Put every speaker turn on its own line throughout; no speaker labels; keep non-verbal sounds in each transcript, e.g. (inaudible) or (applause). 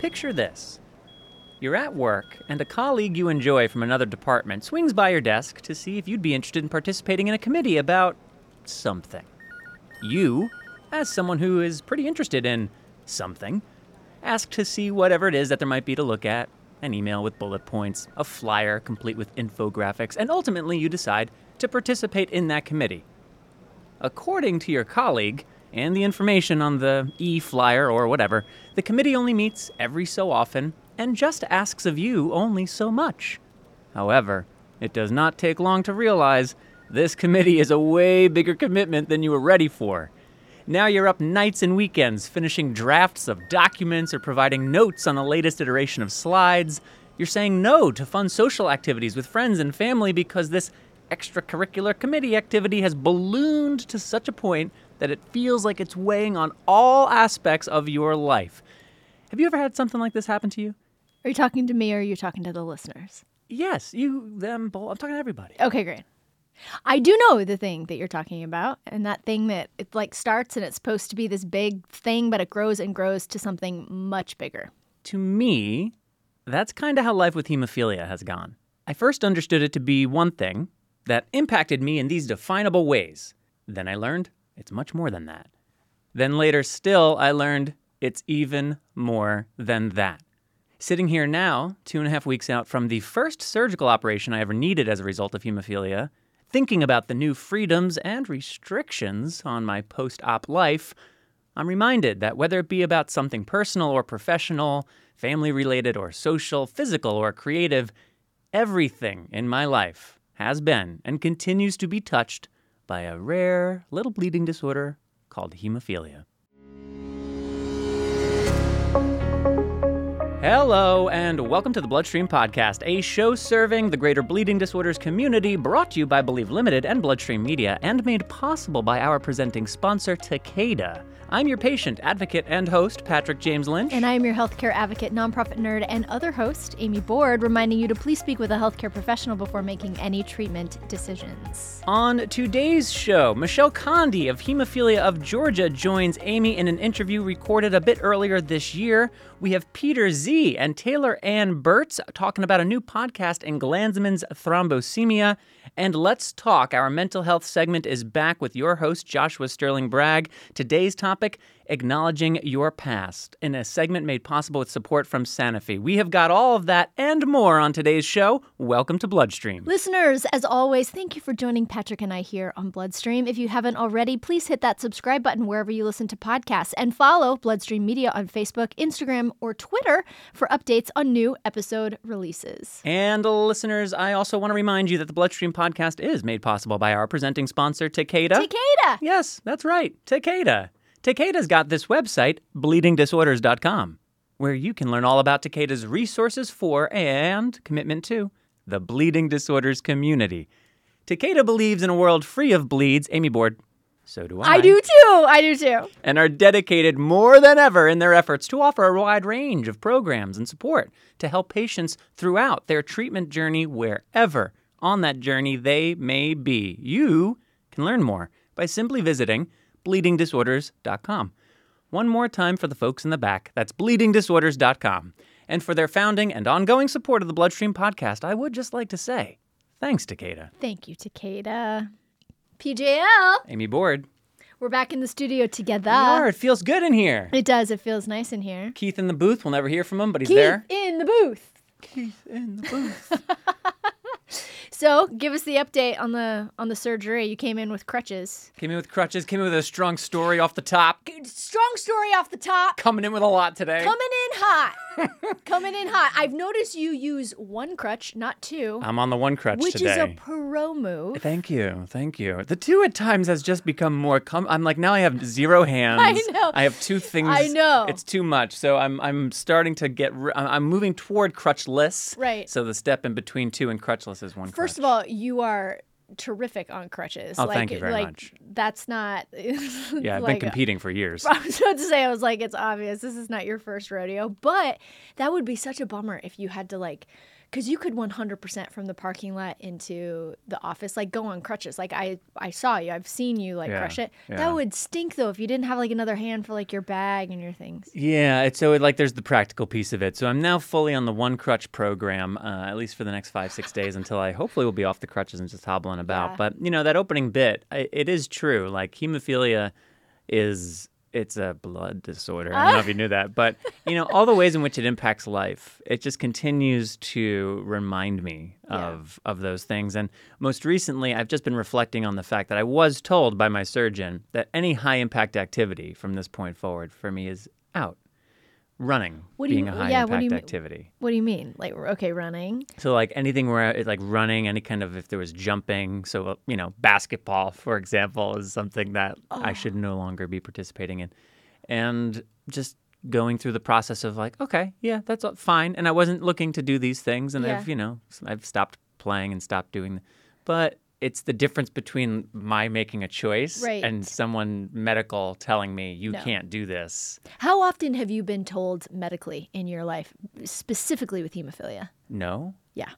Picture this. You're at work, and a colleague you enjoy from another department swings by your desk to see if you'd be interested in participating in a committee about something. You, as someone who is pretty interested in something, ask to see whatever it is that there might be to look at an email with bullet points, a flyer complete with infographics, and ultimately you decide to participate in that committee. According to your colleague and the information on the e flyer or whatever, the committee only meets every so often and just asks of you only so much. However, it does not take long to realize this committee is a way bigger commitment than you were ready for. Now you're up nights and weekends finishing drafts of documents or providing notes on the latest iteration of slides. You're saying no to fun social activities with friends and family because this extracurricular committee activity has ballooned to such a point that it feels like it's weighing on all aspects of your life. Have you ever had something like this happen to you?
Are you talking to me or are you talking to the listeners?
Yes, you, them, both. I'm talking to everybody.
Okay, great. I do know the thing that you're talking about, and that thing that it like starts and it's supposed to be this big thing, but it grows and grows to something much bigger.
To me, that's kind of how life with hemophilia has gone. I first understood it to be one thing that impacted me in these definable ways. Then I learned it's much more than that. Then later still, I learned it's even more than that. Sitting here now, two and a half weeks out from the first surgical operation I ever needed as a result of hemophilia, thinking about the new freedoms and restrictions on my post op life, I'm reminded that whether it be about something personal or professional, family related or social, physical or creative, everything in my life has been and continues to be touched by a rare little bleeding disorder called hemophilia. Hello, and welcome to the Bloodstream Podcast, a show serving the greater bleeding disorders community, brought to you by Believe Limited and Bloodstream Media, and made possible by our presenting sponsor, Takeda. I'm your patient, advocate, and host, Patrick James Lynch.
And I am your healthcare advocate, nonprofit nerd, and other host, Amy Board, reminding you to please speak with a healthcare professional before making any treatment decisions.
On today's show, Michelle Conde of Hemophilia of Georgia joins Amy in an interview recorded a bit earlier this year. We have Peter Z and Taylor Anne Burtz talking about a new podcast in Glanzmann's thrombasthenia. And let's talk. Our mental health segment is back with your host, Joshua Sterling Bragg. Today's topic acknowledging your past in a segment made possible with support from Sanofi. We have got all of that and more on today's show. Welcome to Bloodstream.
Listeners, as always, thank you for joining Patrick and I here on Bloodstream. If you haven't already, please hit that subscribe button wherever you listen to podcasts and follow Bloodstream Media on Facebook, Instagram, or Twitter for updates on new episode releases.
And listeners, I also want to remind you that the Bloodstream podcast is made possible by our presenting sponsor, Takeda.
Takeda!
Yes, that's right, Takeda. Takeda's got this website, bleedingdisorders.com, where you can learn all about Takeda's resources for and commitment to the bleeding disorders community. Takeda believes in a world free of bleeds. Amy Board, so do I.
I do too. I do too.
And are dedicated more than ever in their efforts to offer a wide range of programs and support to help patients throughout their treatment journey wherever on that journey they may be. You can learn more by simply visiting bleedingdisorders.com. One more time for the folks in the back. That's bleedingdisorders.com. And for their founding and ongoing support of the Bloodstream podcast, I would just like to say thanks, Takeda.
Thank you, Takeda. PJL.
Amy Board.
We're back in the studio together.
We are. It feels good in here.
It does. It feels nice in here.
Keith in the booth. We'll never hear from him, but he's
Keith
there.
in the booth.
Keith in the booth. (laughs)
So, give us the update on the on the surgery. You came in with crutches.
came in with crutches, came in with a strong story off the top.
Strong story off the top.
Coming in with a lot today.
Coming in hot. (laughs) Coming in hot. I've noticed you use one crutch, not two,
I'm on the one crutch
which
today.
is a pro move.
Thank you, thank you. The two at times has just become more. Com- I'm like now I have zero (laughs) hands.
I know.
I have two things.
I know.
It's too much. So I'm I'm starting to get. r- I'm I'm moving toward crutchless.
Right.
So the step in between two and crutchless is one.
First
crutch.
of all, you are terrific on crutches.
Oh,
like,
thank you very
like,
much.
That's not. (laughs)
yeah, I've
like,
been competing for years. (laughs)
I was about to say, I was like, it's obvious. This is not your first rodeo, but that would be such a bummer if you had to like Because you could 100% from the parking lot into the office, like go on crutches. Like I, I saw you. I've seen you like
Yeah,
crush it.
yeah.
That would stink though if you didn't have like another hand for like your bag and your things.
Yeah, it's so it, like there's the practical piece of it. So I'm now fully on the one crutch program, uh, at least for the next five six days until I hopefully will be off the crutches and just hobbling about.
Yeah.
But you know that opening bit, I, it is true. Like hemophilia is it's a blood disorder. I don't know if you knew ah. that, but you know all the ways in which it impacts life. It just continues to remind me
Yeah.
of of those things. And most recently, I've just been reflecting on the fact that I was told by my surgeon that any high impact activity from this point forward for me is out. Running
What do you-
being a high
yeah, what do
impact
you mean-
activity.
What do you mean? Like okay, running.
So like anything where it's like running, any kind of if there was jumping, so uh, you know basketball, for example, is something that I should no longer be participating in, and just going through the process of like, okay, yeah, that's all fine, and I wasn't looking to do these things, and
Yeah.
I've you know I've stopped playing and stopped doing, but it's the difference between my making a choice
Right.
and someone medical telling me you
No.
can't do this.
How often have you been told medically in your life, specifically with hemophilia?
No,
Yeah.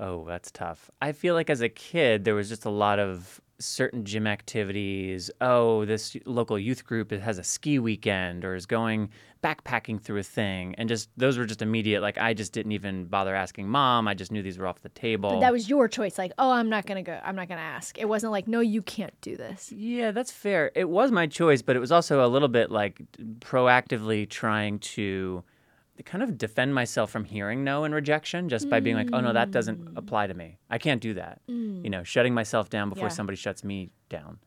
Oh, that's tough. I feel like as a kid, there was just a lot of certain gym activities. Oh, this local youth group has a ski weekend or is going backpacking through a thing. And just those were just immediate. Like, I just didn't even bother asking mom. I just knew these were off the table.
But that was your choice. Like, oh, I'm not gonna go. I'm not gonna ask. It wasn't like, no, you can't do this.
Yeah, that's fair. It was my choice, but it was also a little bit like proactively trying to kind of defend myself from hearing no and rejection just by being like, oh no, that doesn't mm. apply to me. I can't do that. You mm. know, shutting myself down before
Yeah.
somebody shuts me down.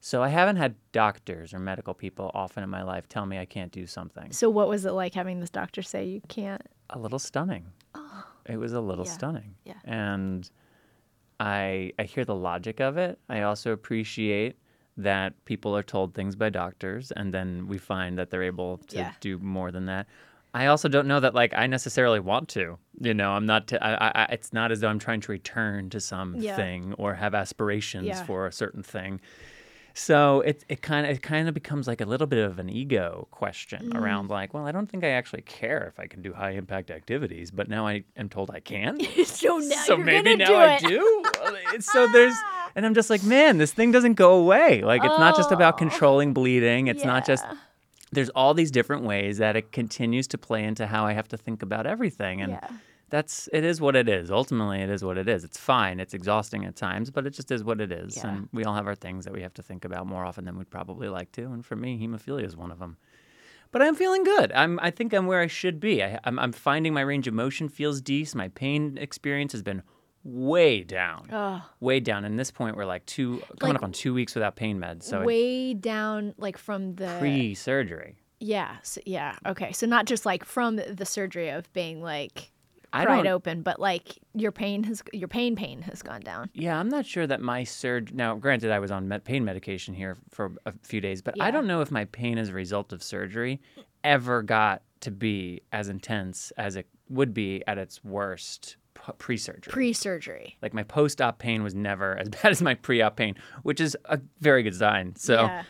So I haven't had doctors or medical people often in my life tell me I can't do something.
So, what was it like having this doctor say you can't?
A little stunning. Oh. It was a little
Yeah.
stunning.
Yeah.
And I I hear the logic of it. I also appreciate that people are told things by doctors and then we find that they're able to
Yeah.
do more than that. I also don't know that like I necessarily want to. You know, I'm not. T- I, it's not as though I'm trying to return to something
Yeah.
or have aspirations
Yeah.
for a certain thing. So it it kind of it kind of becomes like a little bit of an ego question
Mm.
around like, well, I don't think I actually care if I can do high impact activities, but now I am told I can. (laughs)
so now
so maybe now
do
I
it.
do. (laughs) So there's, and I'm just like, man, this thing doesn't go away. Like it's not just about
Oh.
controlling bleeding. It's not just. There's all these different ways that it continues to play into how I have to think about everything, and
Yeah.
that's it is what it is. Ultimately, it is what it is. It's fine. It's exhausting at times, but it just is what it is.
Yeah.
And we all have our things that we have to think about more often than we'd probably like to. And for me, hemophilia is one of them. But I'm feeling good. I'm. I think I'm where I should be. I, I'm. I'm finding my range of motion feels decent. My pain experience has been way down,
Ugh.
way down. And this point, we're like two coming
Like,
up on two weeks without pain meds. So
way down, like from the
pre-surgery.
Yeah. So, yeah. Okay. So not just like from the surgery of being like pried open, but like your pain has your pain pain has gone down.
Yeah, I'm not sure that my surge. Now, granted, I was on med- pain medication here for a few days, but I don't know if my pain as a result of surgery ever got to be as intense as it would be at its worst p- pre-surgery.
Pre-surgery.
like my post-op pain was never as (laughs) bad as my pre-op pain, which is a very good sign. So.
yeah.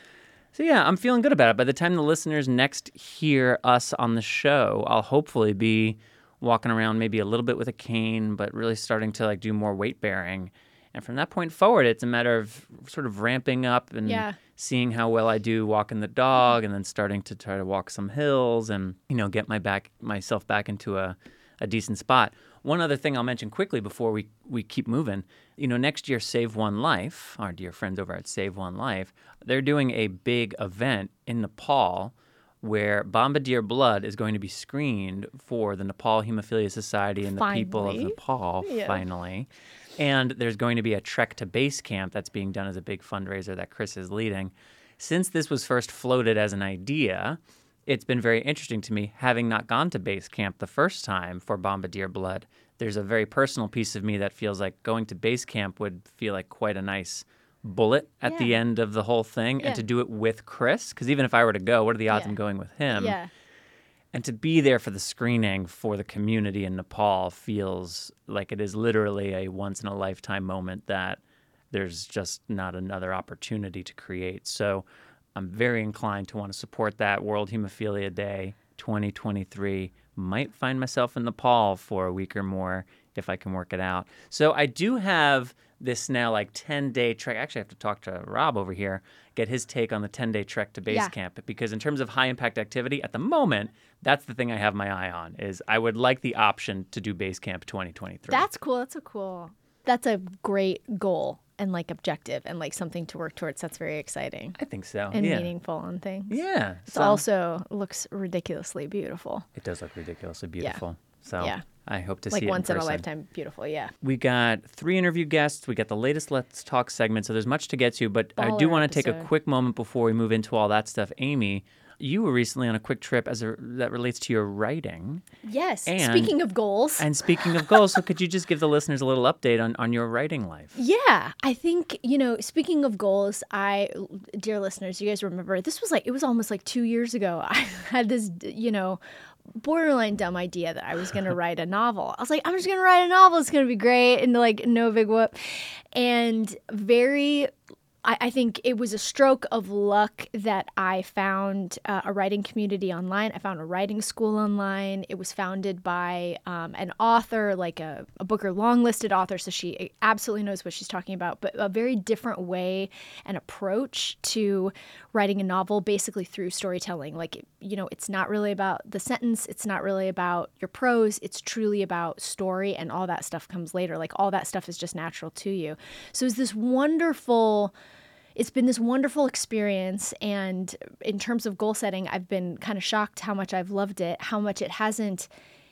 So yeah, I'm feeling good about it. By the time the listeners next hear us on the show, I'll hopefully be walking around maybe a little bit with a cane, but really starting to like do more weight bearing. And from that point forward, it's a matter of sort of ramping up and
Yeah.
seeing how well I do walking the dog, and then starting to try to walk some hills and you know get my back myself back into a, a decent spot. One other thing I'll mention quickly before we, we keep moving, you know, next year Save One Life, our dear friends over at Save One Life, they're doing a big event in Nepal where Bombardier blood is going to be screened for the Nepal Hemophilia Society and the people of Nepal
Yeah.
finally. And there's going to be a trek to base camp that's being done as a big fundraiser that Chris is leading. Since this was first floated as an idea, it's been very interesting to me, having not gone to base camp the first time for Bombardier Blood. There's a very personal piece of me that feels like going to base camp would feel like quite a nice bullet at the end of the whole thing.
Yeah.
And to do it with Chris, because even if I were to go, what are the odds
Yeah.
I'm going with him?
yeah.
And to be there for the screening for the community in Nepal feels like it is literally a once in a lifetime moment that there's just not another opportunity to create. So I'm very inclined to want to support that World Hemophilia Day 2023 might find myself in Nepal for a week or more if I can work it out. So I do have this now like 10 day trek. Actually, I have to talk to Rob over here, get his take on the 10 day trek to base
Yeah.
camp. Because in terms of high impact activity, at the moment, that's the thing I have my eye on. Is I would like the option to do base camp 2023.
That's cool. That's a cool. That's a great goal and like objective and like something to work towards. That's very exciting
I think so.
and
yeah.
meaningful and things.
Yeah.
It
so-
also looks ridiculously beautiful.
It does look ridiculously beautiful. Yeah. So
Yeah.
I hope to
like
see it Like
once in, a lifetime beautiful. Yeah.
We got three interview guests. We got the latest Let's Talk segment. So there's much to get to, but I do want to take a quick moment before we move into all that stuff. Amy, you were recently on a quick trip as a, that relates to your writing.
Yes.
And-
Speaking of goals.
And speaking of goals, so could you just give the listeners a little update on, on your writing life?
Yeah, I think, you know, speaking of goals, I, dear listeners, you guys remember this was like, it was almost like two years ago. (laughs) I had this, you know, borderline dumb idea that I was going (laughs) to write a novel. I was like, I'm just going to write a novel. It's going to be great. And like, no big whoop. And very I, I think it was a stroke of luck that I found uh, a writing community online. I found a writing school online. It was founded by um, an author, like a, a Booker long listed author, so she absolutely knows what she's talking about, but a very different way and approach to writing a novel, basically through storytelling. Like, you know, it's not really about the sentence, it's not really about your prose, it's truly about story, and all that stuff comes later. Like, all that stuff is just natural to you. So it's this wonderful it's been this wonderful experience and in terms of goal setting i've been kind of shocked how much i've loved it how much it hasn't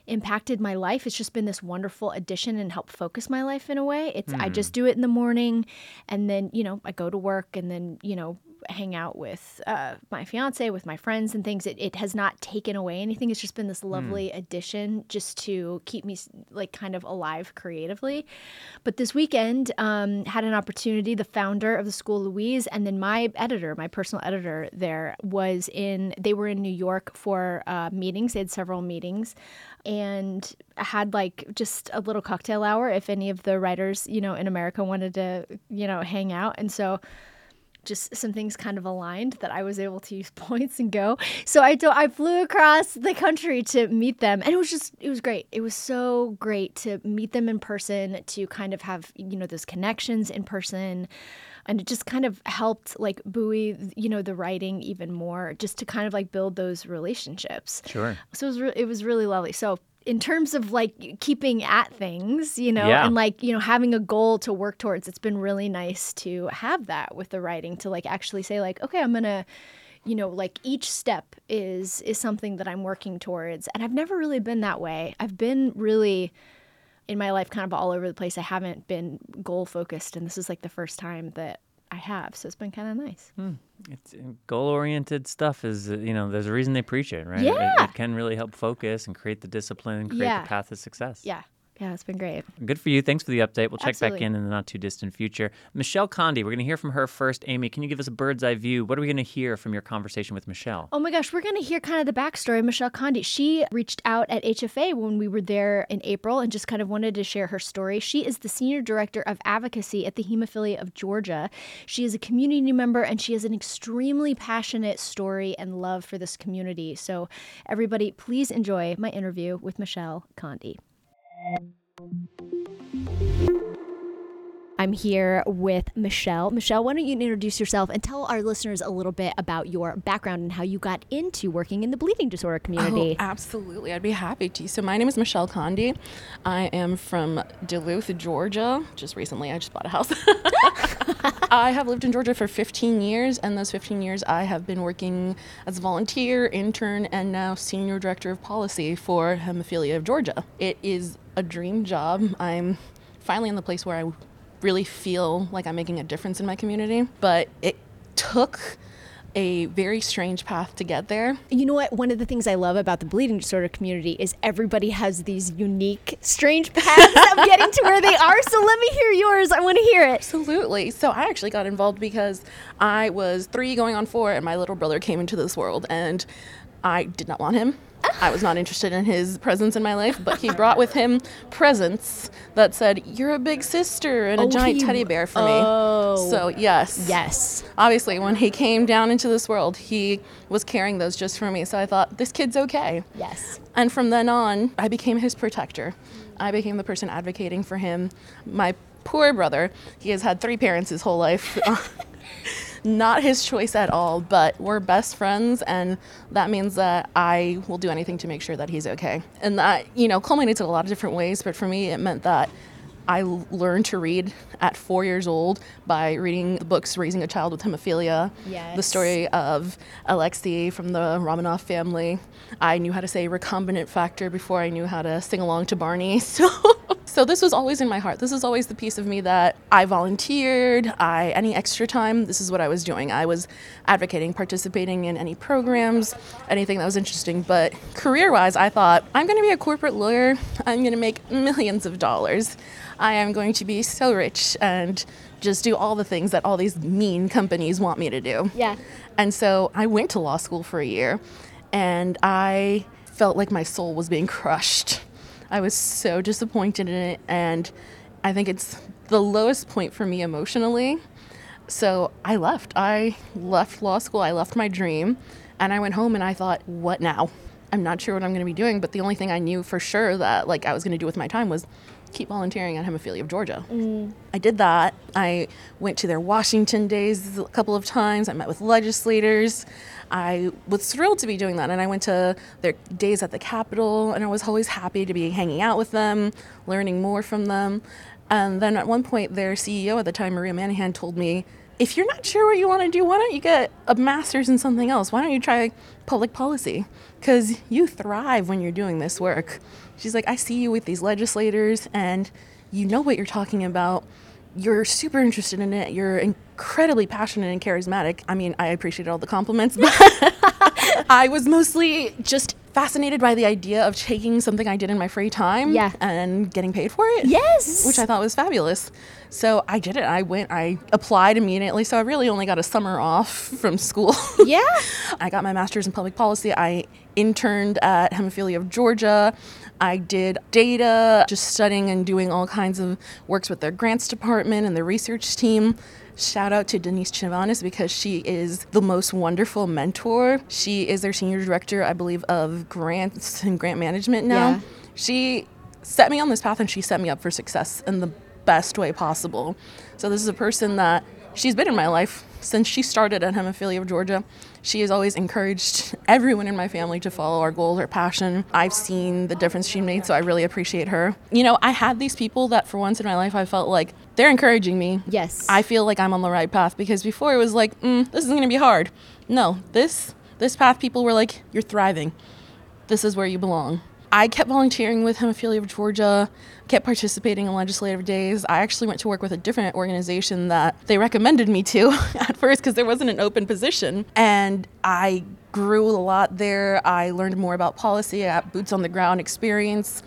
impacted my life. It's just been this wonderful addition and help focus my life in a way. It's i hmm. just do it in the morning and then you know i go to work and then you know hang out with uh, my fiance with my friends and things. It, it has not taken away anything. It's just been this lovely addition just to keep me like kind of alive creatively. But this weekend um, had an opportunity. The founder of the school louise and then my editor my personal editor there was in they were in new york for uh, meetings. They had several meetings and had like just a little cocktail hour if any of the writers you know in america wanted to you know hang out. And so just some things kind of aligned that I was able to use (laughs) points and go. So I do, I flew across the country to meet them and it was just it was great. It was so great to meet them in person, to kind of have, you know, those connections in person. And it just kind of helped like buoy, you know, the writing even more, just to kind of like build those relationships.
Sure.
So it was re- it was really lovely. So in terms of like keeping at things, you know,
Yeah.
and like you know having a goal to work towards, it's been really nice to have that with the writing to like actually say like, okay, I'm gonna, you know, like each step is is something that I'm working towards, and I've never really been that way. I've been really in my life kind of all over the place. I haven't been goal focused, and this is like the first time that I have. So it's been kind of nice.
It's goal oriented stuff is, uh, you know, there's a reason they preach it, right? It- It,
Yeah.
it can really help focus and create the discipline and create
Yeah.
the path to success.
Yeah, yeah, it's been great.
Good for you. Thanks for the update. We'll check back in in the not too distant future. Michelle Conde, we're going to hear from her first. Amy, can you give us a bird's eye view? What are we going to hear from your conversation with Michelle?
Oh my gosh, we're going to hear kind of the backstory of Michelle Conde. She reached out at HFA when we were there in April and just kind of wanted to share her story. She is the Senior Director of Advocacy at the Hemophilia of Georgia. She is a community member and she has an extremely passionate story and love for this community. So, everybody, please enjoy my interview with Michelle Conde. Thank you. I'm here with Michelle. Michelle, why don't you introduce yourself and tell our listeners a little bit about your background and how you got into working in the bleeding disorder oh, community?
Oh, absolutely. I'd be happy to. So, my name is Michelle Conde. I am from Duluth, Georgia. Just recently, I just bought a house. (laughs) I have lived in Georgia for 15 years, and those 15 years I have been working as a volunteer, intern, and now senior director of policy for Hemophilia of Georgia. It is a dream job. I'm finally in the place where I really feel like I'm making a difference in my community, but it took a very strange path to get there.
You know what? One of the things I love about the bleeding disorder community is everybody has these unique, strange paths of getting to where they are. So let me hear yours. I want to hear it.
Absolutely. So I actually got involved because I was three going on four, and my little brother came into this world, and I did not want him. I was not interested in his presence in my life, but he brought with him presents that said, You're a big sister, and a
Oh,
giant
he-
teddy bear for
Oh.
me. So, yes.
Yes.
Obviously, when he came down into this world, he was carrying those just for me. So I thought, This kid's okay.
Yes.
And from then on, I became his protector. I became the person advocating for him. My poor brother, he has had three parents his whole life. (laughs) Not his choice at all, but we're best friends, and that means that I will do anything to make sure that he's okay. And that, you know, culminates in a lot of different ways, but for me, it meant that I learned to read at four years old by reading the books Raising a Child with Hemophilia, the story of Alexei from the Romanov family. I knew how to say recombinant factor before I knew how to sing along to Barney. (laughs) So, so this was always in my heart. This is always the piece of me that I volunteered. I any extra time, this is what I was doing. I was advocating, participating in any programs, anything that was interesting. But career-wise, I thought I'm going to be a corporate lawyer. I'm going to make millions of dollars. I am going to be so rich and just do all the things that all these mean companies want me to do.
Yeah.
And so I went to law school for a year and I felt like my soul was being crushed. I was so disappointed in it. And I think it's the lowest point for me emotionally. So I left. I left law school. I left my dream. And I went home and I thought, what now? I'm not sure what I'm going to be doing. But the only thing I knew for sure that like I was going to do with my time was keep volunteering at Hemophilia of Georgia. Mm. I did that. I went to their Washington days a couple of times. I met with legislators. I was thrilled to be doing that. And I went to their days at the Capitol, and I was always happy to be hanging out with them, learning more from them. And then at one point, their CEO at the time, Maria Manahan, told me, if you're not sure what you want to do, why don't you get a master's in something else? Why don't you try public policy? Because you thrive when you're doing this work. She's like, I see you with these legislators and you know what you're talking about. You're super interested in it. You're incredibly passionate and charismatic. I mean, I appreciate all the compliments, but (laughs) I was mostly just fascinated by the idea of taking something I did in my free time
Yeah.
and getting paid for it
Yes.
which I thought was fabulous. So I did it. I went, I applied immediately. So I really only got a summer off from school. (laughs)
Yeah.
I got my master's in public policy. I interned at Hemophilia of Georgia. I did data, just studying and doing all kinds of works with their grants department and their research team. Shout out to Denise Chivanis because she is the most wonderful mentor. She is their senior director, I believe, of grants and grant management now.
Yeah.
She set me on this path and she set me up for success in the best way possible. So this is a person that she's been in my life since she started at Hemophilia of Georgia. She has always encouraged (laughs) everyone in my family to follow our goals, our passion. I've seen the difference she made, so I really appreciate her. You know, I had these people that for once in my life I felt like they're encouraging me.
Yes.
I feel like I'm on the right path because before it was like, mm, this is going to be hard. No, this this path people were like, you're thriving this is where you belong. I kept volunteering with Hemophilia of Georgia, kept participating in legislative days. I actually went to work with a different organization that they recommended me to (laughs) at first because there wasn't an open position. And I grew a lot there. I learned more about policy, I got boots on the ground experience.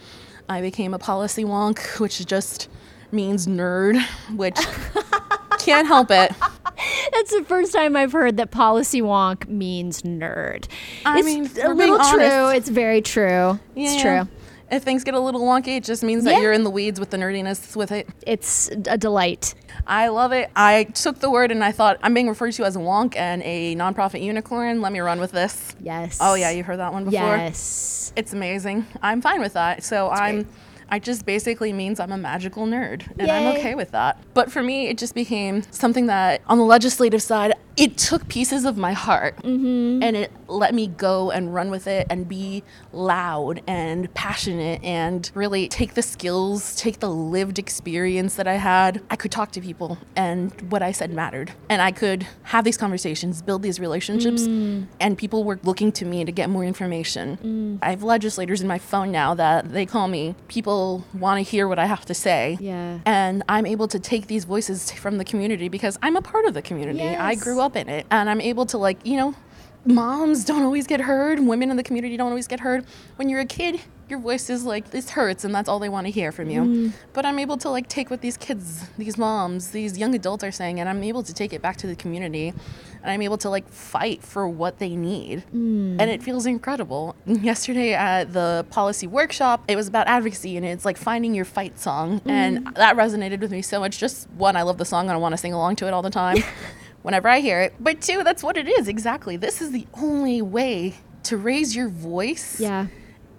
I became a policy wonk, which just means nerd, which (laughs) can't help it. (laughs)
That's the first time I've heard that policy wonk means nerd.
I
it's
mean,
a
we're being
little true.
honest.
It's very true. It's
Yeah.
true.
If things get a little wonky, it just means that
Yeah.
you're in the weeds with the nerdiness with it.
It's a delight.
I love it. I took the word and I thought I'm being referred to as a wonk and a nonprofit unicorn. Let me run with this.
Yes.
Oh yeah, you've heard that one before.
Yes.
It's amazing. I'm fine with that. So I'm
great.
I just basically means I'm a magical nerd and
Yay.
I'm okay with that. But for me, it just became something that on the legislative side, it took pieces of my heart
Mm-hmm.
and it let me go and run with it and be loud and passionate and really take the skills, take the lived experience that I had. I could talk to people and what I said mattered. And I could have these conversations, build these relationships,
Mm.
and people were looking to me to get more information. I have legislators in my phone now that they call me. People want to hear what I have to say.
Yeah.
And I'm able to take these voices from the community because I'm a part of the community. I grew up in it. And I'm able to, like, you know, moms don't always get heard, women in the community don't always get heard. When you're a kid, your voice is like this hurts and that's all they want to hear from you. Mm-hmm. But I'm able to like take what these kids, these moms, these young adults are saying and I'm able to take it back to the community and I'm able to like fight for what they need. Mm. And it feels incredible. (laughs) Yesterday at the policy workshop, it was about advocacy and it's like finding your fight song. And mm-hmm. that resonated with me so much. Just one, I love the song and I want to sing along to it all the time (laughs) whenever I hear it. But two, that's what it is exactly. This is the only way to raise your voice
Yeah.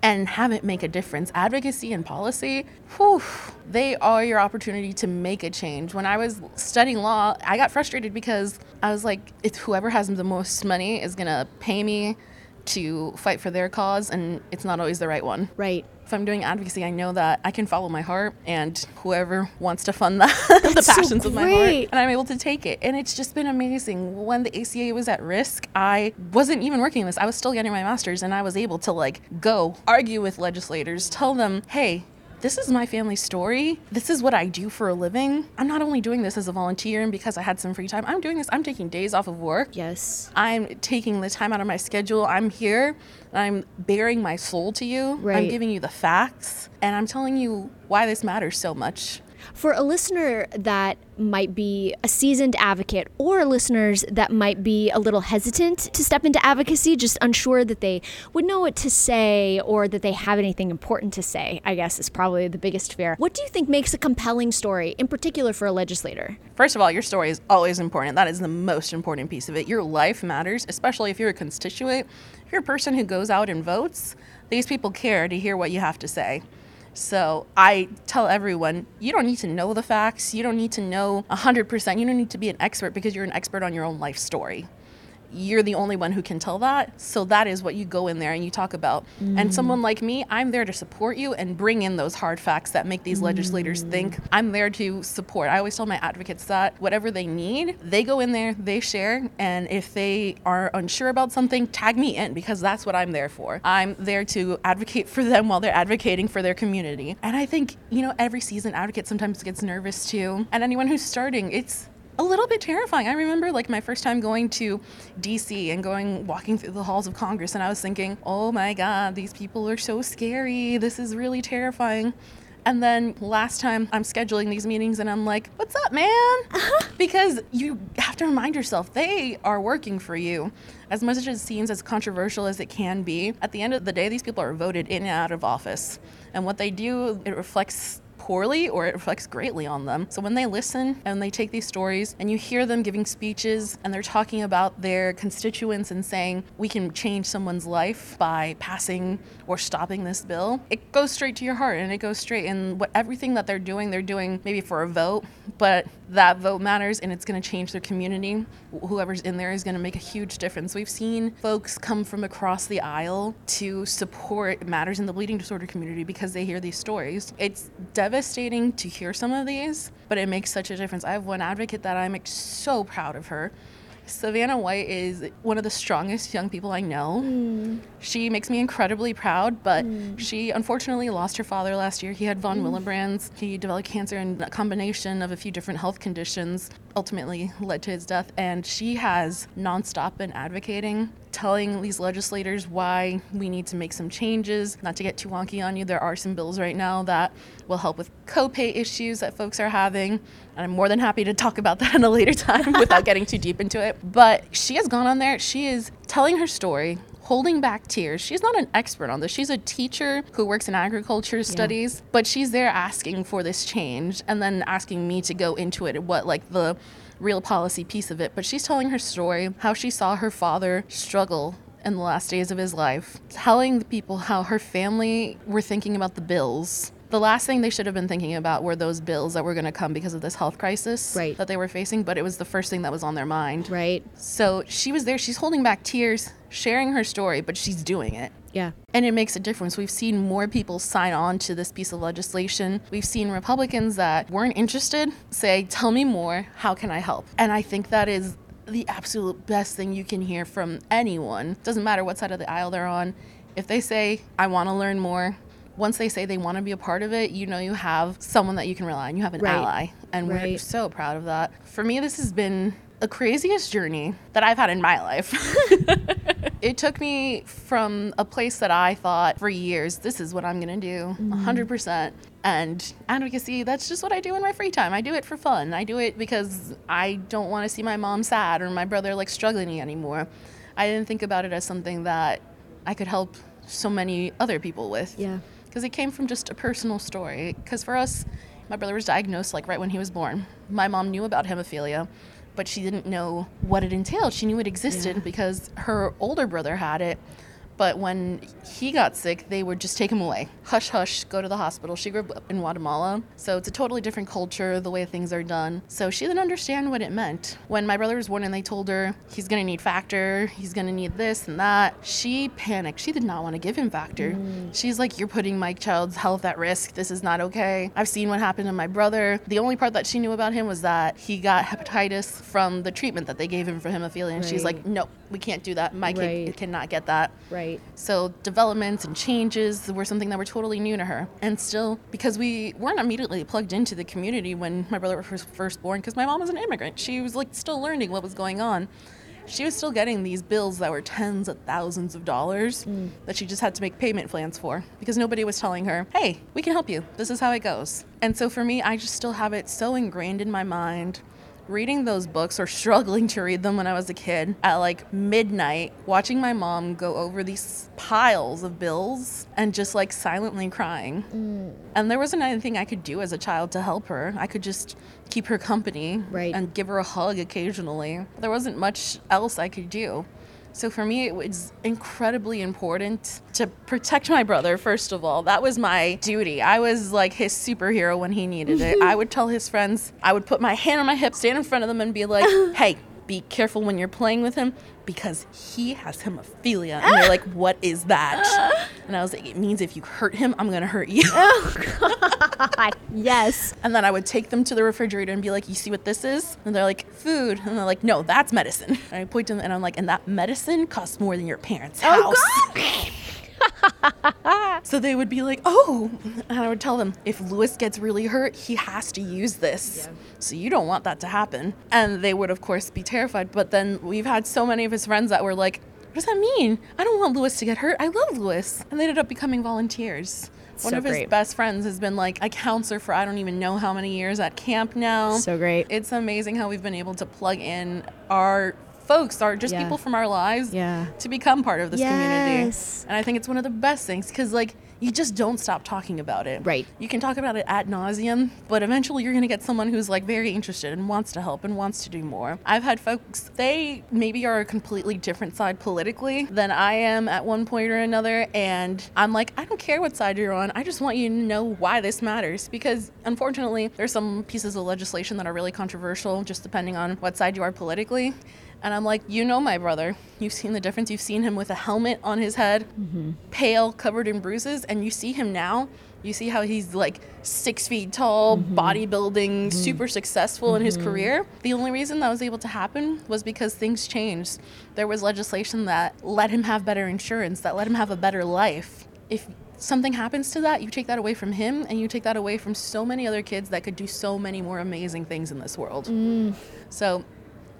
and have it make a difference. Advocacy and policy, whew, they are your opportunity to make a change. When I was studying law, I got frustrated because I was like, it's whoever has the most money is gonna pay me to fight for their cause, and it's not always the right one.
Right.
If I'm doing advocacy, I know that I can follow my heart, and whoever wants to fund that, (laughs) the
That's so
passions of my heart, and I'm able to take it. And it's just been amazing. When the ACA was at risk, I wasn't even working this. I was still getting my master's, and I was able to like go argue with legislators, tell them, hey, this is my family story. This is what I do for a living. I'm not only doing this as a volunteer and because I had some free time. I'm doing this. I'm taking days off of work.
Yes.
I'm taking the time out of my schedule. I'm here. I'm bearing my soul to you. I'm giving you the facts. And I'm telling you why this matters so much.
For a listener that might be a seasoned advocate or listeners that might be a little hesitant to step into advocacy, just unsure that they would know what to say or that they have anything important to say, I guess is probably the biggest fear. What do you think makes a compelling story, in particular for a legislator?
First of all, your story is always important. That is the most important piece of it. Your life matters, especially if you're a constituent. If you're a person who goes out and votes, these people care to hear what you have to say. So I tell everyone, you don't need to know the facts. You don't need to know 100%. You don't need to be an expert because you're an expert on your own life story. You're the only one who can tell that. So that is what you go in there and you talk about. And mm. someone like me, I'm there to support you and bring in those hard facts that make these legislators mm. think. I'm there to support. I always tell my advocates that whatever they need, they go in there, they share, and if they are unsure about something, tag me in because that's what I'm there for. I'm there to advocate for them while they're advocating for their community. And I think, you know, every seasoned advocate sometimes gets nervous too. And anyone who's starting, it's a little bit terrifying. I remember like my first time going to DC and going walking through the halls of Congress and I was thinking, "Oh my god, these people are so scary. This is really terrifying." And then last time I'm scheduling these meetings and I'm like, "What's up, man?" Uh-huh. because you have to remind yourself they are working for you. As much as it seems as controversial as it can be, at the end of the day these people are voted in and out of office. And what they do, it reflects poorly or it reflects greatly on them. So when they listen and they take these stories and you hear them giving speeches and they're talking about their constituents and saying we can change someone's life by passing or stopping this bill, it goes straight to your heart and it goes straight in what everything that they're doing, they're doing maybe for a vote, but that vote matters and it's going to change their community. Whoever's in there is going to make a huge difference. We've seen folks come from across the aisle to support matters in the bleeding disorder community because they hear these stories. It's devastating to hear some of these, but it makes such a difference. I have one advocate that I'm so proud of her. Savannah White is one of the strongest young people I know. Hmm. She makes me incredibly proud, but hmm. she unfortunately lost her father last year. He had von hmm. Willebrand's. He developed cancer and a combination of a few different health conditions ultimately led to his death. And she has nonstop been advocating, telling these legislators why we need to make some changes. Not to get too wonky on you, there are some bills right now that will help with copay issues that folks are having. And I'm more than happy to talk about (laughs) that in a later time (laughs) without getting too deep into it. But she has gone on there, she is telling her story, holding back tears. She's not an expert on this. She's a teacher who works in agriculture studies, but she's there asking for this change and then asking me to go into it, what like the real policy piece of it. But she's telling her story, how she saw her father struggle in the last days of his life, telling the people how her family were thinking about the bills. The last thing they should have been thinking about were those bills that were going to come because of this health crisis
Right.
that they were facing, but it was the first thing that was on their mind.
Right?
So she was there, she's holding back tears, sharing her story, but she's doing it.
Yeah.
And it makes a difference. We've seen more people sign on to this piece of legislation. We've seen Republicans that weren't interested say, Tell me more. How can I help? And I think that is the absolute best thing you can hear from anyone. Doesn't matter what side of the aisle they're on. If they say, I want to learn more, once they say they want to be a part of it, you know you have someone that you can rely on. You have an
Right.
ally. And we're so proud of that. For me, this has been the craziest journey that I've had in my life. (laughs) it took me from a place that I thought for years, this is what I'm going to do, mm-hmm. 100%. And advocacy, that's just what I do in my free time. I do it for fun. I do it because I don't want to see my mom sad or my brother like struggling anymore. I didn't think about it as something that I could help so many other people with.
Yeah.
Because it came from just a personal story. Because for us, my brother was diagnosed like right when he was born. My mom knew about hemophilia, but she didn't know what it entailed. She knew it existed
Yeah.
because her older brother had it. But when he got sick, they would just take him away. Hush, hush, go to the hospital. She grew up in Guatemala, so it's a totally different culture, the way things are done. So she didn't understand what it meant. When my brother was born and they told her he's gonna need factor, he's gonna need this and that, she panicked. She did not want to give him factor. Mm. She's like, You're putting my child's health at risk. This is not okay. I've seen what happened to my brother. The only part that she knew about him was that he got hepatitis from the treatment that they gave him for hemophilia. And she's like, No, we can't do that. My kid
Right.
cannot get that.
Right.
So developments and changes were something that were totally new to her. And still, because we weren't immediately plugged into the community when my brother was first born, because my mom was an immigrant, she was like still learning what was going on. She was still getting these bills that were tens of thousands of dollars mm. that she just had to make payment plans for because nobody was telling her, hey, we can help you. This is how it goes. And so for me, I just still have it so ingrained in my mind reading those books or (laughs) struggling to read them when I was a kid at like midnight, watching my mom go over these piles of bills and just like silently crying. Mm. And there wasn't anything I could do as a child to help her. I could just keep her company
Right.
and give her a hug occasionally. There wasn't much else I could do. So for me, it was incredibly important to protect my brother, first of all. That was my duty. I was like his superhero when he needed it. Mm-hmm. I would tell his friends, I would put my hand on my hip, stand in front of them, and be like, (laughs) hey, be careful when you're playing with him because he has hemophilia. And they're like, what is that? (laughs) And I was like, it means if you hurt him, I'm going to hurt you.
Oh, (laughs) yes.
And then I would take them to the refrigerator and be like, You see what this is? And they're like, Food. And they're like, No, that's medicine. And I point to them and I'm like, And that medicine costs more than your parents' oh, house. (laughs) (laughs) so they would be like, Oh. And I would tell them, If Lewis gets really hurt, he has to use this. So you don't want that to happen. And they would, of course, be terrified. But then we've had so many of his friends that were like, What does that mean? I don't want Lewis to get hurt. I love Lewis. And they ended up becoming volunteers. One
So
of his
great.
best friends has been like a counselor for I don't even know how many years at camp now.
So great.
It's amazing how we've been able to plug in our folks, our just
Yeah.
people from our lives,
Yeah.
to become part of this community. And I think it's one of the best things because like you just don't stop talking about it.
Right.
You can talk about it ad nauseum, but eventually you're gonna get someone who's like very interested and wants to help and wants to do more. I've had folks they maybe are a completely different side politically than I am at one point or another, and I'm like, I don't care what side you're on. I just want you to know why this matters because unfortunately there's some pieces of legislation that are really controversial just depending on what side you are politically. And I'm like, you know my brother. You've seen the difference. You've seen him with a helmet on his head, mm-hmm. pale, covered in bruises, and you see him now. You see how he's like six feet tall, mm-hmm. bodybuilding, mm-hmm. super successful in his career. The only reason that was able to happen was because things changed. There was legislation that let him have better insurance, that let him have a better life. If something happens to that, you take that away from him and you take that away from so many other kids that could do so many more amazing things in this world. Mm. So,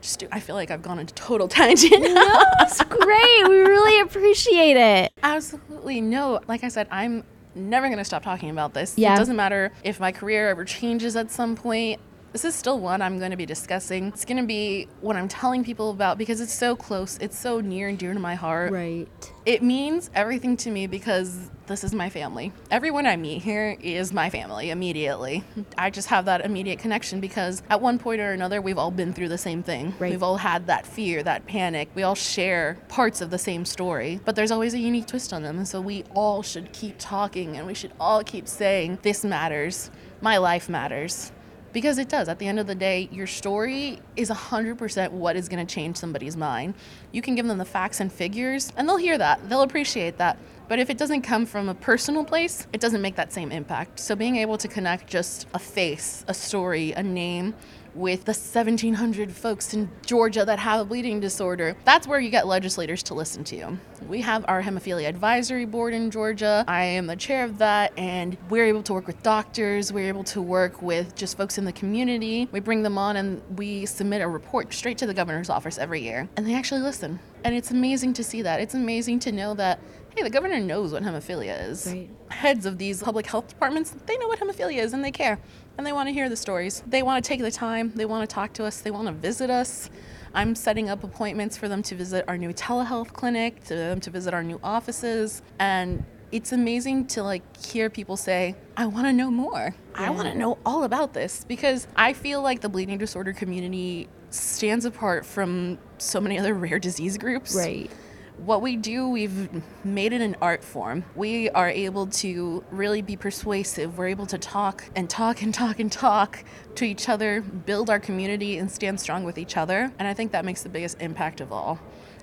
just do, I feel like I've gone into total (laughs) tangent.
it's great. We really appreciate it.
Absolutely no. Like I said, I'm never going to stop talking about this.
Yeah.
It doesn't matter if my career ever changes at some point. This is still one I'm going to be discussing. It's going to be what I'm telling people about because it's so close. It's so near and dear to my heart.
Right.
It means everything to me because this is my family. Everyone I meet here is my family immediately. I just have that immediate connection because at one point or another, we've all been through the same thing.
Right.
We've all had that fear, that panic. We all share parts of the same story, but there's always a unique twist on them. And so we all should keep talking and we should all keep saying, This matters. My life matters. Because it does. At the end of the day, your story is 100% what is going to change somebody's mind. You can give them the facts and figures, and they'll hear that. They'll appreciate that. But if it doesn't come from a personal place, it doesn't make that same impact. So being able to connect just a face, a story, a name, with the 1700 folks in Georgia that have a bleeding disorder. That's where you get legislators to listen to you. We have our hemophilia advisory board in Georgia. I am the chair of that, and we're able to work with doctors. We're able to work with just folks in the community. We bring them on and we submit a report straight to the governor's office every year, and they actually listen. And it's amazing to see that. It's amazing to know that hey, the governor knows what hemophilia is. Right. Heads of these public health departments, they know what hemophilia is and they care. And they want to hear the stories. They want to take the time, they want to talk to us, they want to visit us. I'm setting up appointments for them to visit our new telehealth clinic, to them to visit our new offices. And it's amazing to like hear people say, I want to know more. Yeah. I want to know all about this because I feel like the bleeding disorder community stands apart from so many other rare disease groups.
Right
what we do, we've made it an art form. We are able to really be persuasive. We're able to talk and talk and talk and talk to each other, build our community, and stand strong with each other. And I think that makes the biggest impact of all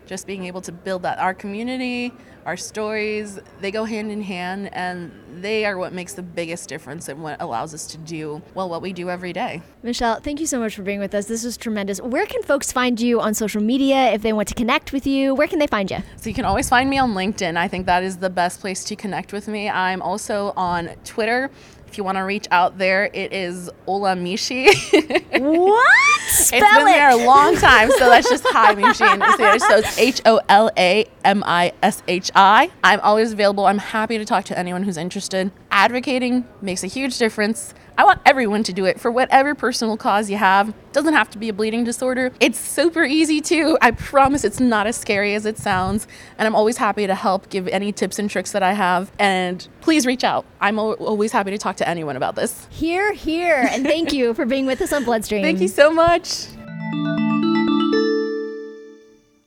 just being able to build that our community our stories they go hand in hand and they are what makes the biggest difference and what allows us to do well what we do every day.
Michelle thank you so much for being with us. This was tremendous. Where can folks find you on social media if they want to connect with you? Where can they find you?
So you can always find me on linkedin. I think that is the best place to connect with me. I'm also on twitter if you want to reach out there, it is Olamishi. (laughs)
what? Spell
it's been
it.
there a long time, so that's just hi (laughs) Mishi. So it's H O L A M I S H I. I'm always available. I'm happy to talk to anyone who's interested. Advocating makes a huge difference. I want everyone to do it for whatever personal cause you have. Doesn't have to be a bleeding disorder. It's super easy too. I promise it's not as scary as it sounds. And I'm always happy to help give any tips and tricks that I have. And please reach out. I'm always happy to talk to anyone about this.
Here, here. And thank you for being with us on Bloodstream.
Thank you so much.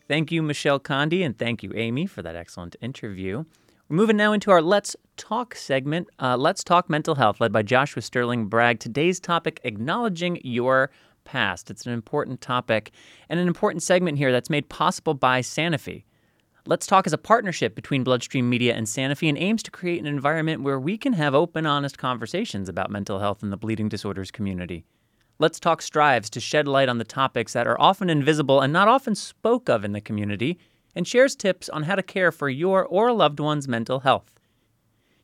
Thank you, Michelle Conde, and thank you, Amy, for that excellent interview. We're moving now into our Let's Talk segment. Uh, Let's Talk Mental Health, led by Joshua Sterling Bragg. Today's topic acknowledging your past. It's an important topic and an important segment here that's made possible by Sanofi. Let's Talk is a partnership between Bloodstream Media and Sanofi and aims to create an environment where we can have open, honest conversations about mental health in the bleeding disorders community. Let's Talk strives to shed light on the topics that are often invisible and not often spoke of in the community and shares tips on how to care for your or a loved one's mental health.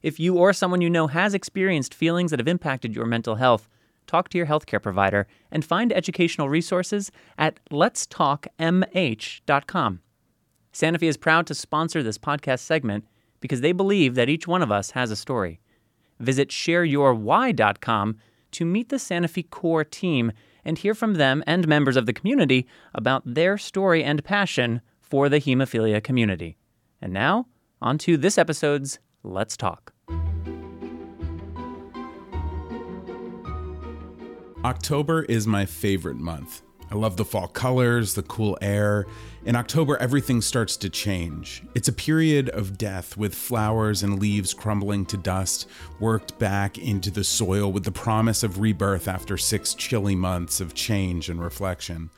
If you or someone you know has experienced feelings that have impacted your mental health, talk to your healthcare provider and find educational resources at letstalkmh.com. Sanofi is proud to sponsor this podcast segment because they believe that each one of us has a story. Visit shareyourwhy.com to meet the Sanofi core team and hear from them and members of the community about their story and passion for the hemophilia community. And now, on to this episode's Let's Talk.
October is my favorite month. I love the fall colors, the cool air. In October, everything starts to change. It's a period of death with flowers and leaves crumbling to dust, worked back into the soil with the promise of rebirth after six chilly months of change and reflection.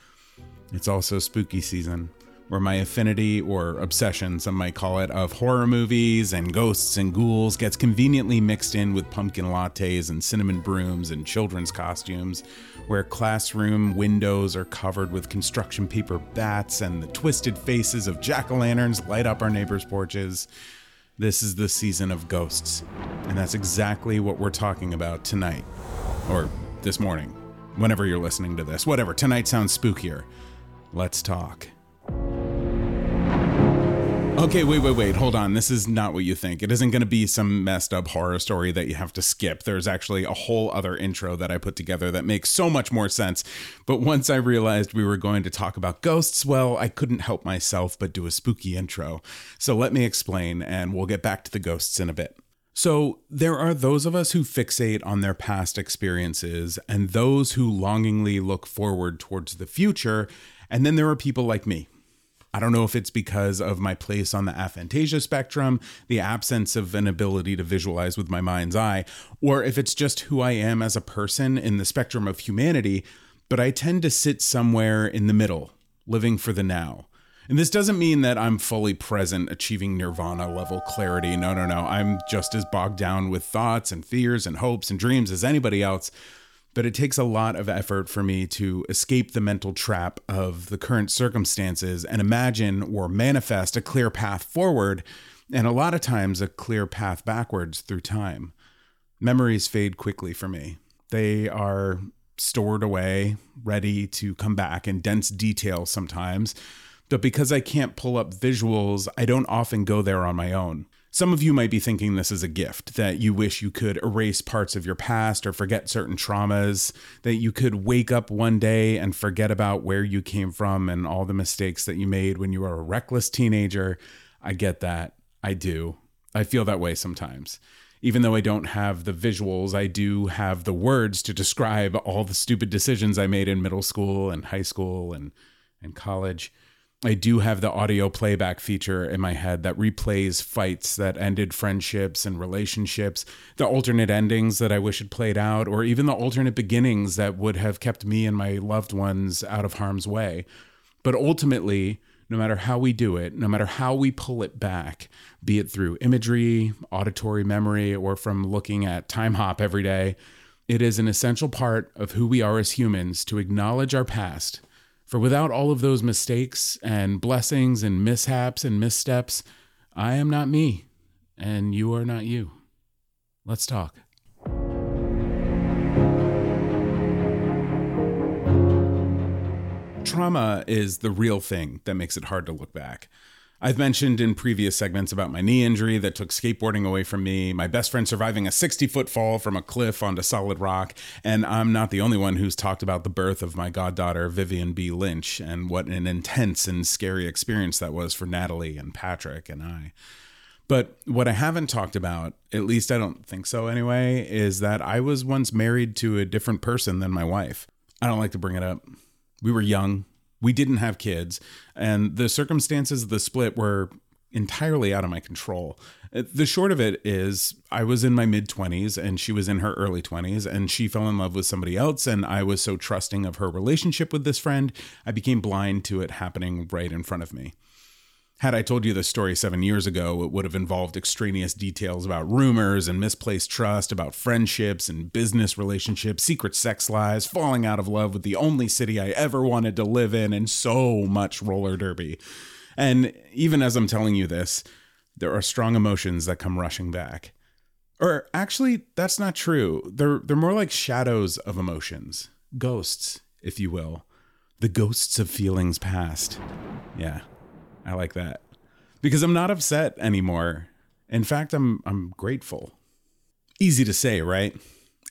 It's also spooky season where my affinity or obsession, some might call it, of horror movies and ghosts and ghouls gets conveniently mixed in with pumpkin lattes and cinnamon brooms and children's costumes, where classroom windows are covered with construction paper bats and the twisted faces of jack o' lanterns light up our neighbors' porches. This is the season of ghosts, and that's exactly what we're talking about tonight, or this morning, whenever you're listening to this. Whatever, tonight sounds spookier. Let's talk. Okay, wait, wait, wait. Hold on. This is not what you think. It isn't going to be some messed up horror story that you have to skip. There's actually a whole other intro that I put together that makes so much more sense. But once I realized we were going to talk about ghosts, well, I couldn't help myself but do a spooky intro. So let me explain, and we'll get back to the ghosts in a bit. So, there are those of us who fixate on their past experiences and those who longingly look forward towards the future. And then there are people like me I don't know if it's because of my place on the aphantasia spectrum, the absence of an ability to visualize with my mind's eye, or if it's just who I am as a person in the spectrum of humanity, but I tend to sit somewhere in the middle, living for the now. And this doesn't mean that I'm fully present, achieving nirvana level clarity. No, no, no. I'm just as bogged down with thoughts and fears and hopes and dreams as anybody else. But it takes a lot of effort for me to escape the mental trap of the current circumstances and imagine or manifest a clear path forward, and a lot of times a clear path backwards through time. Memories fade quickly for me. They are stored away, ready to come back in dense detail sometimes. But because I can't pull up visuals, I don't often go there on my own. Some of you might be thinking this is a gift, that you wish you could erase parts of your past or forget certain traumas, that you could wake up one day and forget about where you came from and all the mistakes that you made when you were a reckless teenager. I get that. I do. I feel that way sometimes. Even though I don't have the visuals, I do have the words to describe all the stupid decisions I made in middle school and high school and, and college. I do have the audio playback feature in my head that replays fights that ended friendships and relationships, the alternate endings that I wish had played out, or even the alternate beginnings that would have kept me and my loved ones out of harm's way. But ultimately, no matter how we do it, no matter how we pull it back, be it through imagery, auditory memory, or from looking at Timehop every day, it is an essential part of who we are as humans to acknowledge our past for without all of those mistakes and blessings and mishaps and missteps, I am not me, and you are not you. Let's talk. Trauma is the real thing that makes it hard to look back. I've mentioned in previous segments about my knee injury that took skateboarding away from me, my best friend surviving a 60 foot fall from a cliff onto solid rock, and I'm not the only one who's talked about the birth of my goddaughter, Vivian B. Lynch, and what an intense and scary experience that was for Natalie and Patrick and I. But what I haven't talked about, at least I don't think so anyway, is that I was once married to a different person than my wife. I don't like to bring it up. We were young, we didn't have kids, and the circumstances of the split were entirely out of my control. Uh, the short of it is, I was in my mid 20s and she was in her early 20s, and she fell in love with somebody else. And I was so trusting of her relationship with this friend, I became blind to it happening right in front of me. Had I told you this story seven years ago, it would have involved extraneous details about rumors and misplaced trust, about friendships and business relationships, secret sex lies, falling out of love with the only city I ever wanted to live in, and so much roller derby. And even as I'm telling you this, there are strong emotions that come rushing back. Or actually, that's not true. They're they're more like shadows of emotions, ghosts, if you will. The ghosts of feelings past. Yeah. I like that. Because I'm not upset anymore. In fact, I'm I'm grateful. Easy to say, right?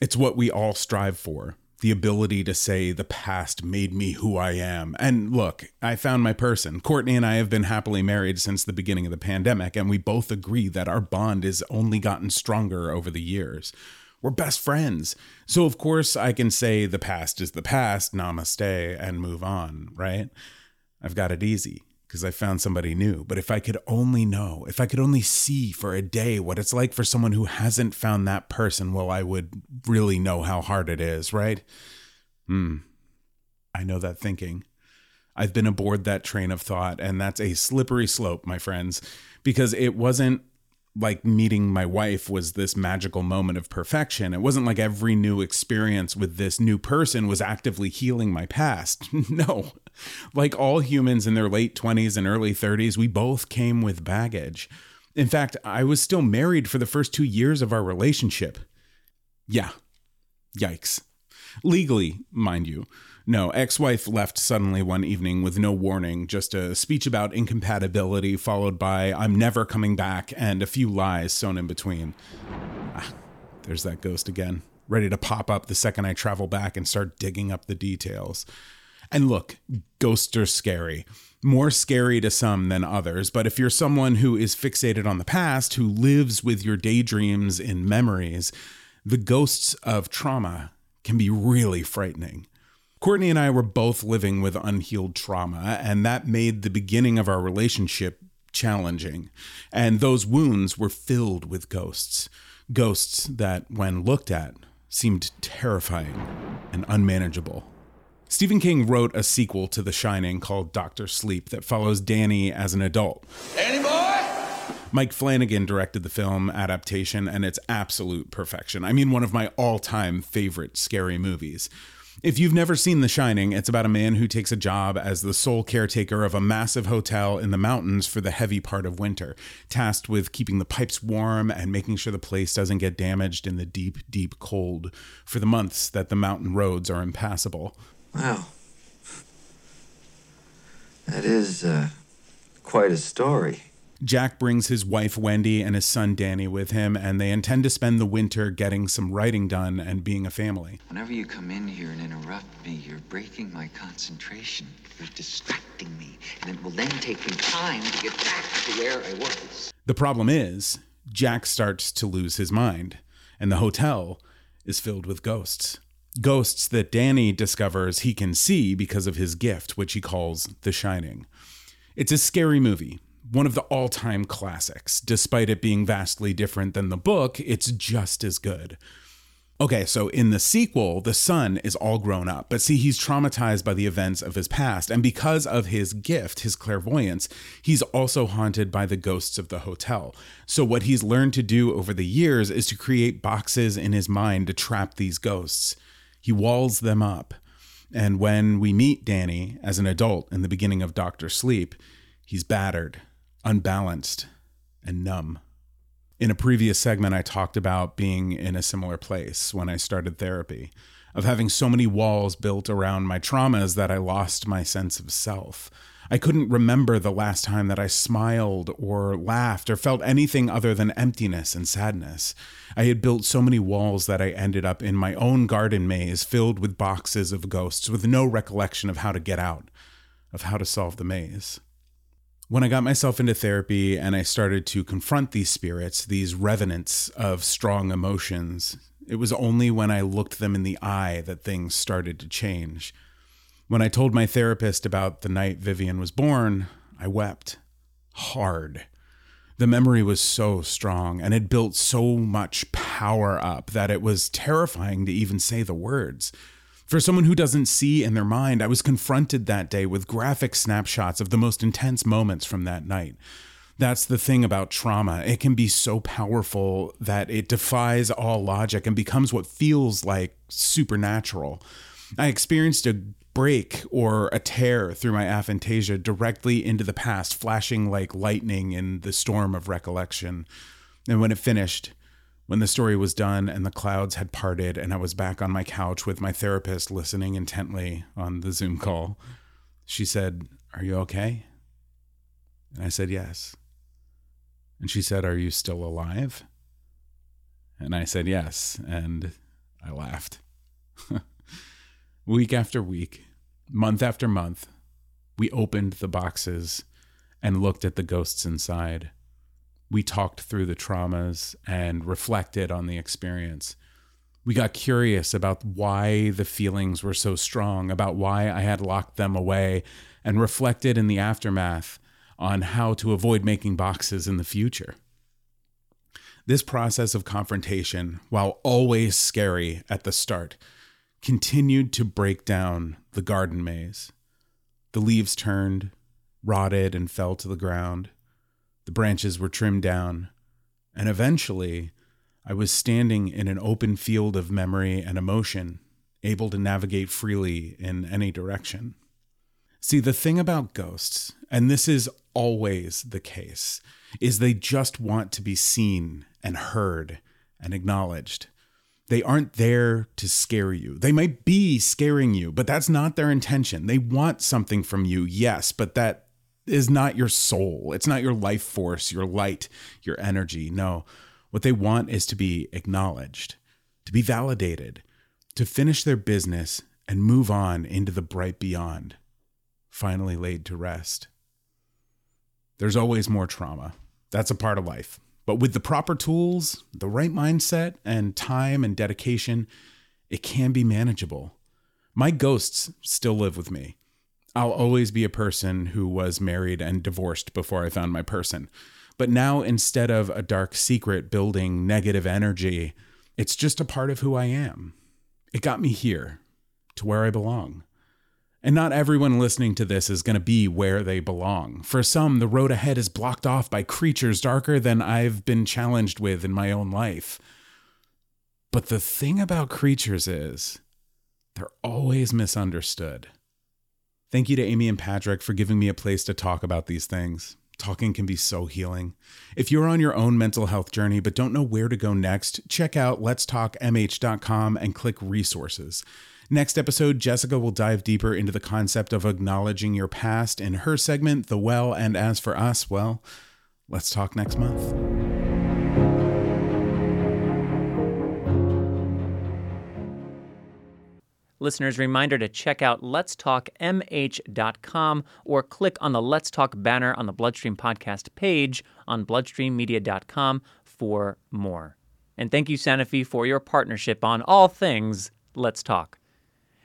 It's what we all strive for. The ability to say the past made me who I am. And look, I found my person. Courtney and I have been happily married since the beginning of the pandemic, and we both agree that our bond has only gotten stronger over the years. We're best friends. So, of course, I can say the past is the past, namaste, and move on, right? I've got it easy because I found somebody new. But if I could only know, if I could only see for a day what it's like for someone who hasn't found that person, well, I would really know how hard it is, right? Hmm. I know that thinking. I've been aboard that train of thought, and that's a slippery slope, my friends, because it wasn't like meeting my wife was this magical moment of perfection. It wasn't like every new experience with this new person was actively healing my past. (laughs) no. Like all humans in their late 20s and early 30s, we both came with baggage. In fact, I was still married for the first two years of our relationship. Yeah. Yikes. Legally, mind you. No, ex wife left suddenly one evening with no warning, just a speech about incompatibility, followed by I'm never coming back, and a few lies sewn in between. Ah, there's that ghost again, ready to pop up the second I travel back and start digging up the details. And look, ghosts are scary. More scary to some than others, but if you're someone who is fixated on the past, who lives with your daydreams in memories, the ghosts of trauma can be really frightening. Courtney and I were both living with unhealed trauma, and that made the beginning of our relationship challenging. And those wounds were filled with ghosts. Ghosts that, when looked at, seemed terrifying and unmanageable. Stephen King wrote a sequel to The Shining called Doctor Sleep that follows Danny as an adult.
Danny boy!
Mike Flanagan directed the film adaptation, and it's absolute perfection. I mean, one of my all time favorite scary movies. If you've never seen The Shining, it's about a man who takes a job as the sole caretaker of a massive hotel in the mountains for the heavy part of winter, tasked with keeping the pipes warm and making sure the place doesn't get damaged in the deep, deep cold for the months that the mountain roads are impassable.
Wow. That is uh, quite a story.
Jack brings his wife Wendy and his son Danny with him, and they intend to spend the winter getting some writing done and being a family.
Whenever you come in here and interrupt me, you're breaking my concentration. You're distracting me, and it will then take me time to get back to where I was.
The problem is, Jack starts to lose his mind, and the hotel is filled with ghosts. Ghosts that Danny discovers he can see because of his gift, which he calls The Shining. It's a scary movie, one of the all time classics. Despite it being vastly different than the book, it's just as good. Okay, so in the sequel, the son is all grown up, but see, he's traumatized by the events of his past. And because of his gift, his clairvoyance, he's also haunted by the ghosts of the hotel. So, what he's learned to do over the years is to create boxes in his mind to trap these ghosts. He walls them up. And when we meet Danny as an adult in the beginning of Doctor Sleep, he's battered, unbalanced, and numb. In a previous segment, I talked about being in a similar place when I started therapy, of having so many walls built around my traumas that I lost my sense of self. I couldn't remember the last time that I smiled or laughed or felt anything other than emptiness and sadness. I had built so many walls that I ended up in my own garden maze filled with boxes of ghosts with no recollection of how to get out, of how to solve the maze. When I got myself into therapy and I started to confront these spirits, these revenants of strong emotions, it was only when I looked them in the eye that things started to change. When I told my therapist about the night Vivian was born, I wept hard. The memory was so strong and it built so much power up that it was terrifying to even say the words. For someone who doesn't see in their mind, I was confronted that day with graphic snapshots of the most intense moments from that night. That's the thing about trauma. It can be so powerful that it defies all logic and becomes what feels like supernatural. I experienced a break or a tear through my aphantasia directly into the past, flashing like lightning in the storm of recollection. And when it finished, when the story was done and the clouds had parted, and I was back on my couch with my therapist listening intently on the Zoom call, she said, Are you okay? And I said, Yes. And she said, Are you still alive? And I said, Yes. And I laughed. (laughs) week after week, month after month, we opened the boxes and looked at the ghosts inside we talked through the traumas and reflected on the experience. We got curious about why the feelings were so strong, about why I had locked them away, and reflected in the aftermath on how to avoid making boxes in the future. This process of confrontation, while always scary at the start, continued to break down the garden maze. The leaves turned, rotted, and fell to the ground. The branches were trimmed down, and eventually I was standing in an open field of memory and emotion, able to navigate freely in any direction. See, the thing about ghosts, and this is always the case, is they just want to be seen and heard and acknowledged. They aren't there to scare you. They might be scaring you, but that's not their intention. They want something from you, yes, but that is not your soul. It's not your life force, your light, your energy. No, what they want is to be acknowledged, to be validated, to finish their business and move on into the bright beyond, finally laid to rest. There's always more trauma. That's a part of life. But with the proper tools, the right mindset, and time and dedication, it can be manageable. My ghosts still live with me. I'll always be a person who was married and divorced before I found my person. But now, instead of a dark secret building negative energy, it's just a part of who I am. It got me here, to where I belong. And not everyone listening to this is going to be where they belong. For some, the road ahead is blocked off by creatures darker than I've been challenged with in my own life. But the thing about creatures is, they're always misunderstood. Thank you to Amy and Patrick for giving me a place to talk about these things. Talking can be so healing. If you're on your own mental health journey but don't know where to go next, check out letstalkmh.com and click resources. Next episode, Jessica will dive deeper into the concept of acknowledging your past in her segment, The Well, and as for us, well, let's talk next month.
Listeners, reminder to check out letstalkmh.com or click on the Let's Talk banner on the Bloodstream podcast page on bloodstreammedia.com for more. And thank you, Sanofi, for your partnership on all things Let's Talk.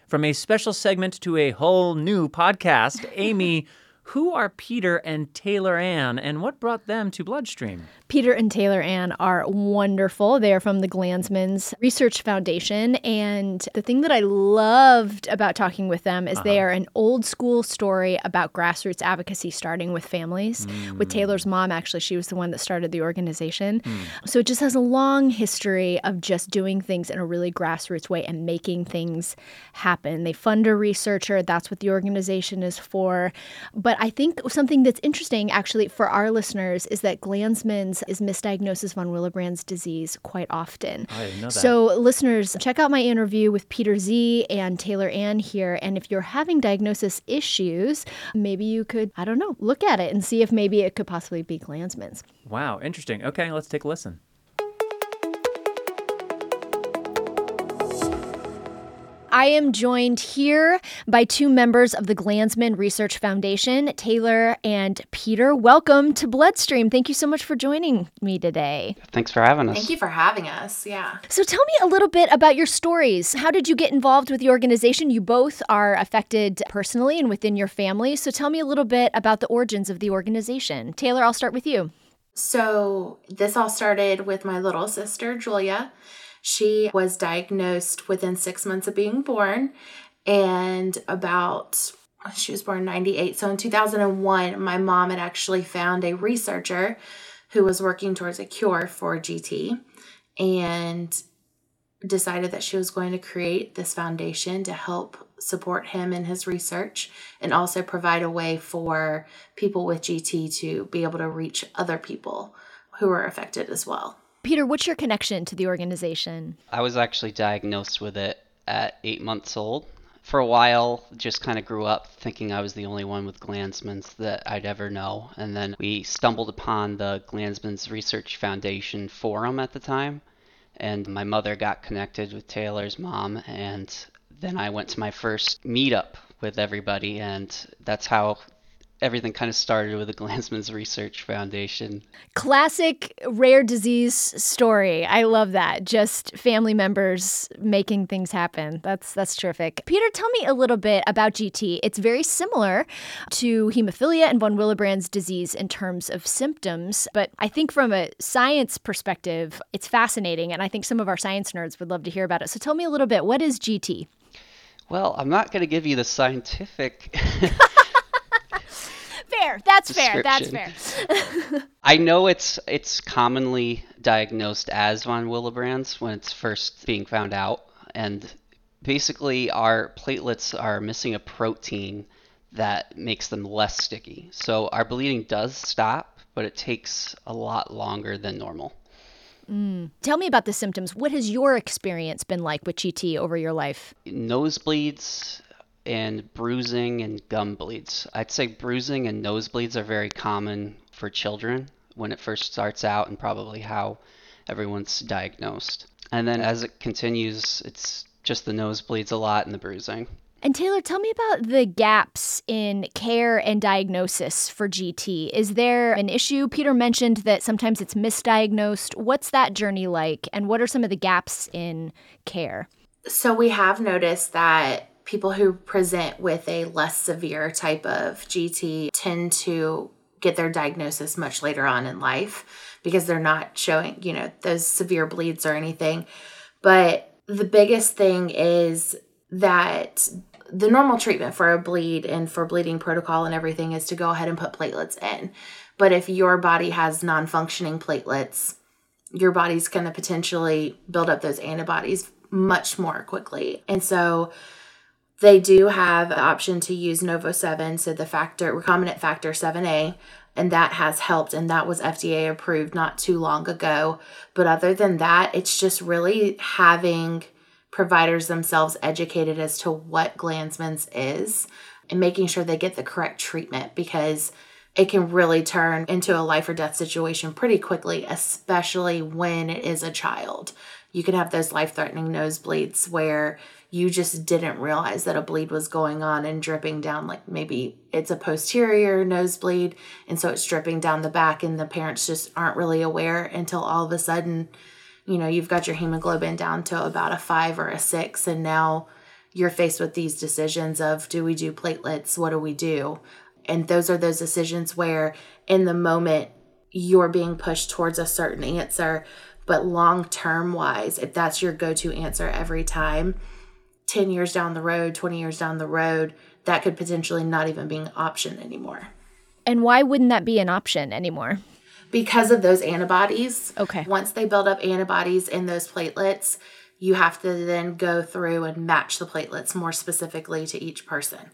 From a special segment to a whole new podcast, (laughs) Amy, who are Peter and Taylor Anne, and what brought them to Bloodstream?
Peter and Taylor Anne are wonderful. They are from the Glanzmann's Research Foundation. And the thing that I loved about talking with them is they uh-huh. are an old school story about grassroots advocacy starting with families. With hmm. Taylor's mom, actually, she was the one that started the organization. Hmm. So it just has a long history of just doing things in a really grassroots way and making things happen. They fund a researcher, that's what the organization is for. But I think something that's interesting, actually, for our listeners is that Glanzmann's is misdiagnosis von Willebrand's disease quite often.
I didn't know that.
So, listeners, check out my interview with Peter Z and Taylor Anne here. And if you're having diagnosis issues, maybe you could, I don't know, look at it and see if maybe it could possibly be Glanzmann's.
Wow, interesting. Okay, let's take a listen.
I am joined here by two members of the Glanzmann Research Foundation, Taylor and Peter. Welcome to Bloodstream. Thank you so much for joining me today.
Thanks for having us.
Thank you for having us. Yeah.
So, tell me a little bit about your stories. How did you get involved with the organization? You both are affected personally and within your family. So, tell me a little bit about the origins of the organization. Taylor, I'll start with you.
So, this all started with my little sister, Julia. She was diagnosed within six months of being born, and about she was born in 98. So, in 2001, my mom had actually found a researcher who was working towards a cure for GT and decided that she was going to create this foundation to help support him in his research and also provide a way for people with GT to be able to reach other people who are affected as well.
Peter, what's your connection to the organization?
I was actually diagnosed with it at eight months old. For a while, just kind of grew up thinking I was the only one with Glanzmann's that I'd ever know. And then we stumbled upon the Glanzmann's Research Foundation forum at the time. And my mother got connected with Taylor's mom. And then I went to my first meetup with everybody. And that's how everything kind of started with the (laughs) Glanzmann's Research Foundation.
Classic rare disease story. I love that. Just family members making things happen. That's that's terrific. Peter, tell me a little bit about GT. It's very similar to hemophilia and von Willebrand's disease in terms of symptoms, but I think from a science perspective, it's fascinating and I think some of our science nerds would love to hear about it. So tell me a little bit, what is GT?
Well, I'm not going to give you the scientific (laughs)
Fair. That's fair. That's fair. (laughs)
I know it's it's commonly diagnosed as von Willebrand's when it's first being found out, and basically our platelets are missing a protein that makes them less sticky. So our bleeding does stop, but it takes a lot longer than normal. Mm.
Tell me about the symptoms. What has your experience been like with GT over your life?
Nosebleeds and bruising and gum bleeds. I'd say bruising and nosebleeds are very common for children when it first starts out and probably how everyone's diagnosed. And then as it continues, it's just the nosebleeds a lot and the bruising.
And Taylor, tell me about the gaps in care and diagnosis for GT. Is there an issue? Peter mentioned that sometimes it's misdiagnosed. What's that journey like? And what are some of the gaps in care?
So, we have noticed that people who present with a less severe type of GT tend to get their diagnosis much later on in life because they're not showing, you know, those severe bleeds or anything. But the biggest thing is that the normal treatment for a bleed and for bleeding protocol and everything is to go ahead and put platelets in. But if your body has non functioning platelets, your body's going to potentially build up those antibodies much more quickly. And so they do have the option to use NovoSeven, so the factor, recombinant factor 7A, and that has helped and that was FDA approved not too long ago. But other than that, it's just really having providers themselves educated as to what Glanzmann's is and making sure they get the correct treatment because it can really turn into a life or death situation pretty quickly, especially when it is a child. You can have those life threatening nosebleeds where you just didn't realize that a bleed was going on and dripping down like maybe it's a posterior nosebleed and so it's dripping down the back and the parents just aren't really aware until all of a sudden you know you've got your hemoglobin down to about a 5 or a 6 and now you're faced with these decisions of do we do platelets? What do we do? And those are those decisions where in the moment you're being pushed towards a certain answer but long term wise if that's your go-to answer every time 10 years down the road, 20 years down the road, that could potentially not even be an option anymore.
And why wouldn't that be an option anymore?
Because of those antibodies.
Okay.
Once they build up antibodies in those platelets, you have to then go through and match the platelets more specifically to each person.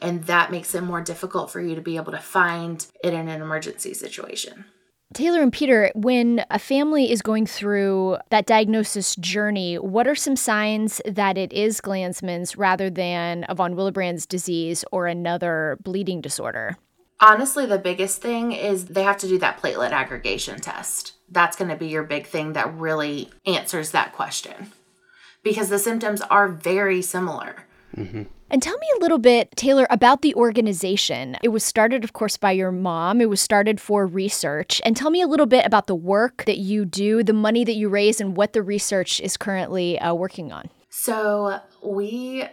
And that makes it more difficult for you to be able to find it in an emergency situation.
Taylor and Peter, when a family is going through that diagnosis journey, what are some signs that it is Glanzmann's rather than a von Willebrand's disease or another bleeding disorder?
Honestly, the biggest thing is they have to do that platelet aggregation test. That's going to be your big thing that really answers that question because the symptoms are very similar.
Mm-hmm. And tell me a little bit, Taylor, about the organization. It was started, of course, by your mom. It was started for research. And tell me a little bit about the work that you do, the money that you raise, and what the research is currently uh, working on.
So, we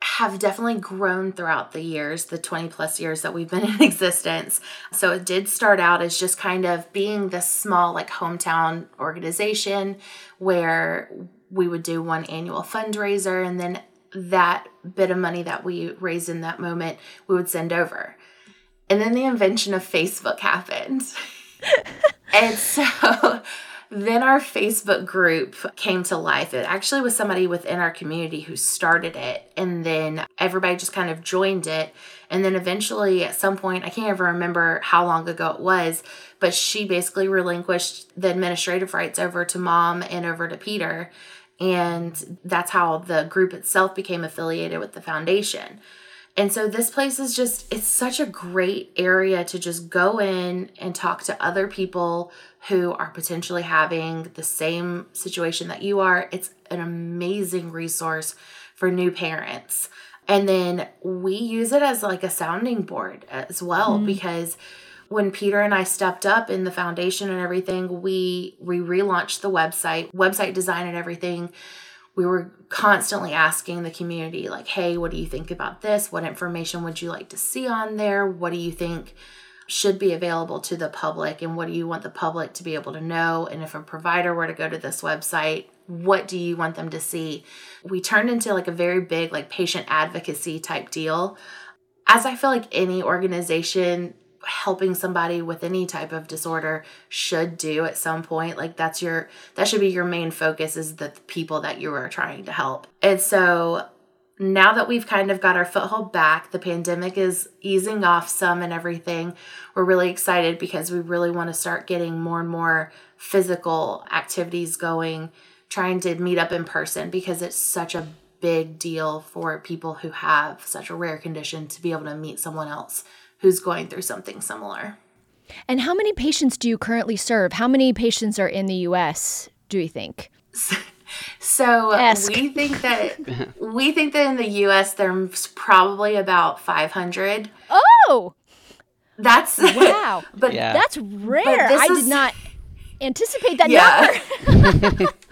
have definitely grown throughout the years, the 20 plus years that we've been (laughs) in existence. So it did start out as just kind of being this small, like hometown organization where we would do one annual fundraiser and then that bit of money that we raised in that moment we would send over. And then the invention of Facebook happened. (laughs) and so (laughs) then our Facebook group came to life. It actually was somebody within our community who started it. And then everybody just kind of joined it. And then eventually, at some point, I can't ever remember how long ago it was, but she basically relinquished the administrative rights over to mom and over to Peter and that's how the group itself became affiliated with the foundation. And so this place is just it's such a great area to just go in and talk to other people who are potentially having the same situation that you are. It's an amazing resource for new parents. And then we use it as like a sounding board as well mm. because when Peter and I stepped up in the foundation and everything, we we relaunched the website, website design and everything. We were constantly asking the community like, "Hey, what do you think about this? What information would you like to see on there? What do you think should be available to the public and what do you want the public to be able to know? And if a provider were to go to this website, what do you want them to see?" We turned into like a very big like patient advocacy type deal. As I feel like any organization helping somebody with any type of disorder should do at some point like that's your that should be your main focus is the people that you are trying to help. And so now that we've kind of got our foothold back the pandemic is easing off some and everything we're really excited because we really want to start getting more and more physical activities going trying to meet up in person because it's such a big deal for people who have such a rare condition to be able to meet someone else who's going through something similar.
And how many patients do you currently serve? How many patients are in the US, do you think?
So Ask. we think that we think that in the US there's probably about 500.
Oh.
That's (laughs)
wow. but yeah. that's rare. But I is, did not anticipate that yeah. number. (laughs)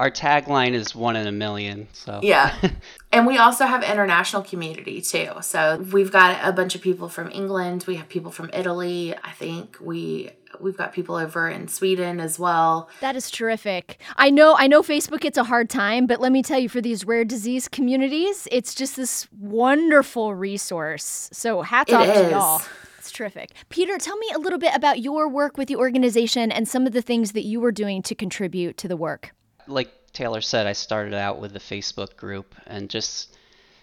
Our tagline is one in a million. So
Yeah. (laughs) and we also have international community too. So we've got a bunch of people from England, we have people from Italy. I think we we've got people over in Sweden as well.
That is terrific. I know I know Facebook gets a hard time, but let me tell you for these rare disease communities, it's just this wonderful resource. So hats
It
off to y'all. It's terrific. Peter, tell me a little bit about your work with the organization and some of the things that you were doing to contribute to the work.
Like Taylor said, I started out with the Facebook group and just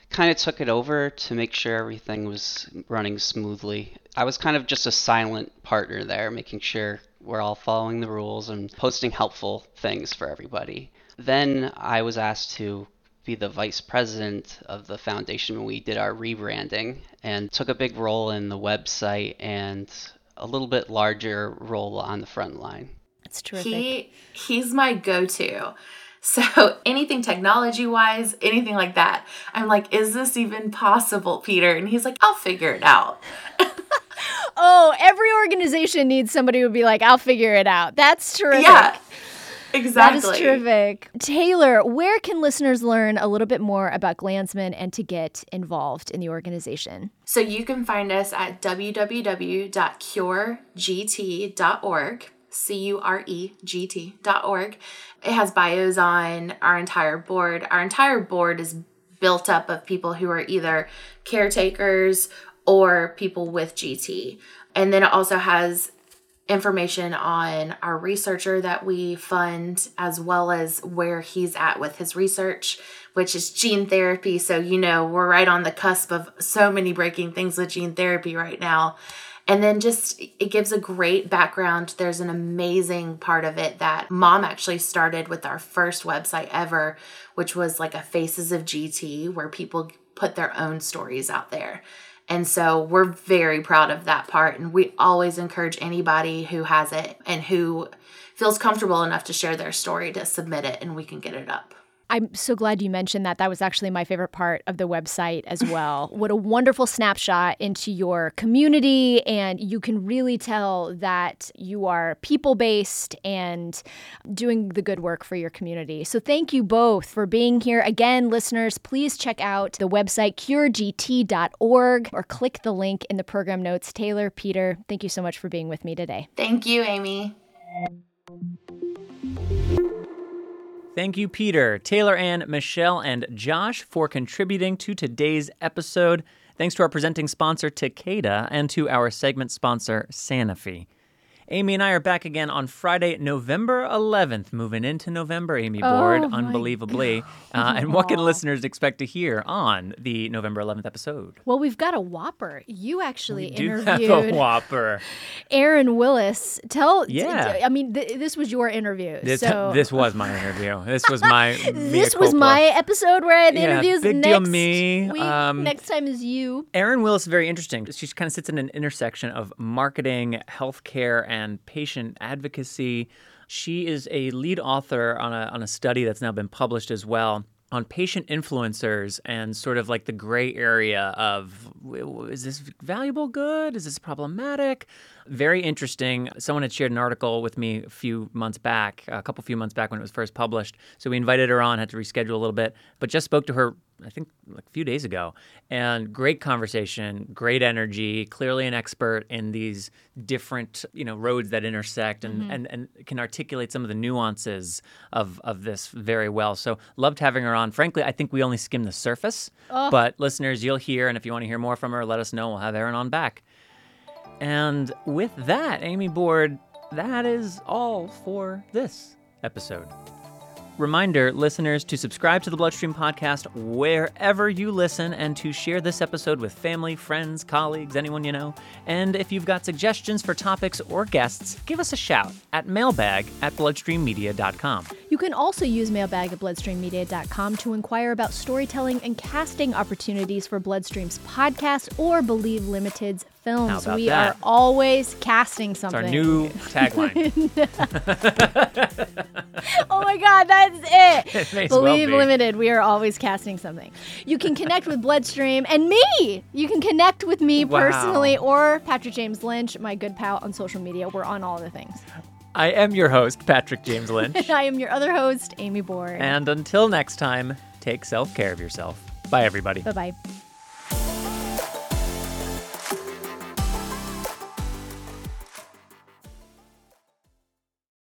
kind of took it over to make sure everything was running smoothly. I was kind of just a silent partner there, making sure we're all following the rules and posting helpful things for everybody. Then I was asked to be the vice president of the foundation when we did our rebranding and took a big role in the website and a little bit larger role on the front line.
It's terrific.
He he's my go-to. (laughs) So anything technology wise, anything like that, I'm like, is this even possible, Peter? And he's like, I'll figure it out. (laughs)
oh, every organization needs somebody who would be like, I'll figure it out. That's terrific.
Yeah. Exactly.
That is terrific. Taylor, where can listeners learn a little bit more about Glanzmann and to get involved in the organization?
So you can find us at www.curegt.org, C U R E G T.org. It has bios on our entire board. Our entire board is built up of people who are either caretakers or people with GT. And then it also has information on our researcher that we fund as well as where he's at with his research which is gene therapy so you know we're right on the cusp of so many breaking things with gene therapy right now and then just it gives a great background there's an amazing part of it that mom actually started with our first website ever which was like a faces of gt where people put their own stories out there and so we're very proud of that part. And we always encourage anybody who has it and who feels comfortable enough to share their story to submit it and we can get it up.
I'm so glad you mentioned that. That was actually my favorite part of the website as (laughs) well. what a wonderful snapshot into your community. And you can really tell that you are people based and doing the good work for your community. So thank you both for being here. Again, listeners, please check out the website curegt.org or click the link in the program notes. Taylor, Peter, thank you so much for being with me today.
Thank you, Amy.
Thank you, Peter, Taylor, Anne, Michelle, and Josh for contributing to today's episode. Thanks to our presenting sponsor, Takeda, and to our segment sponsor, Sanofi. Amy and I are back again on Friday, November 11th, moving into November, Amy Board,
Oh, my
unbelievably. Uh, and what can listeners expect to hear on the November 11th episode?
Well, we've got a whopper. You actually
Do
interviewed
have a whopper.
Erin Willis. Tell, t-
Yeah.
t- I mean, th- this was your interview.
This,
so (laughs)
this was my interview. This was my. (laughs)
this was my episode where I had the
Yeah,
interviews.
big
next
deal me.
Week,
Um,
next time is you.
Erin Willis is very interesting. She kind of sits in an intersection of marketing, healthcare, and patient advocacy. She is a lead author on a, on a study that's now been published as well on patient influencers and sort of like the gray area of is this valuable good? Is this problematic? Very interesting. Someone had shared an article with me a few months back, a couple few months back when it was first published. So we invited her on, had to reschedule a little bit, but just spoke to her I think like a few days ago. And great conversation, great energy, clearly an expert in these different, you know, roads that intersect and, mm-hmm. and, and can articulate some of the nuances of, of this very well. So loved having her on. Frankly, I think we only skimmed the surface. But listeners, you'll hear, and if you want to hear more from her, let us know. We'll have Erin on back. And with that, Amy Board, that is all for this episode. Reminder, listeners, to subscribe to the Bloodstream Podcast wherever you listen and to share this episode with family, friends, colleagues, anyone you know. And if you've got suggestions for topics or guests, give us a shout at mailbag at bloodstreammedia.com.
You can also use mailbag at bloodstreammedia.com to inquire about storytelling and casting opportunities for Bloodstream's podcast or Believe Limited's films. We
that?
are always casting
It's
something.
our new tagline. (laughs)
oh my God, that's it. (laughs)
It as well
Believe
be.
Limited, we are always casting something. You can connect with Bloodstream and me. You can connect with me
Wow.
personally or Patrick James Lynch, my good pal on social media. We're on all the things.
I am your host, Patrick James Lynch.
And (laughs) I am your other host, Amy Board.
and until next time, take self care of yourself. Bye, everybody.
Bye bye.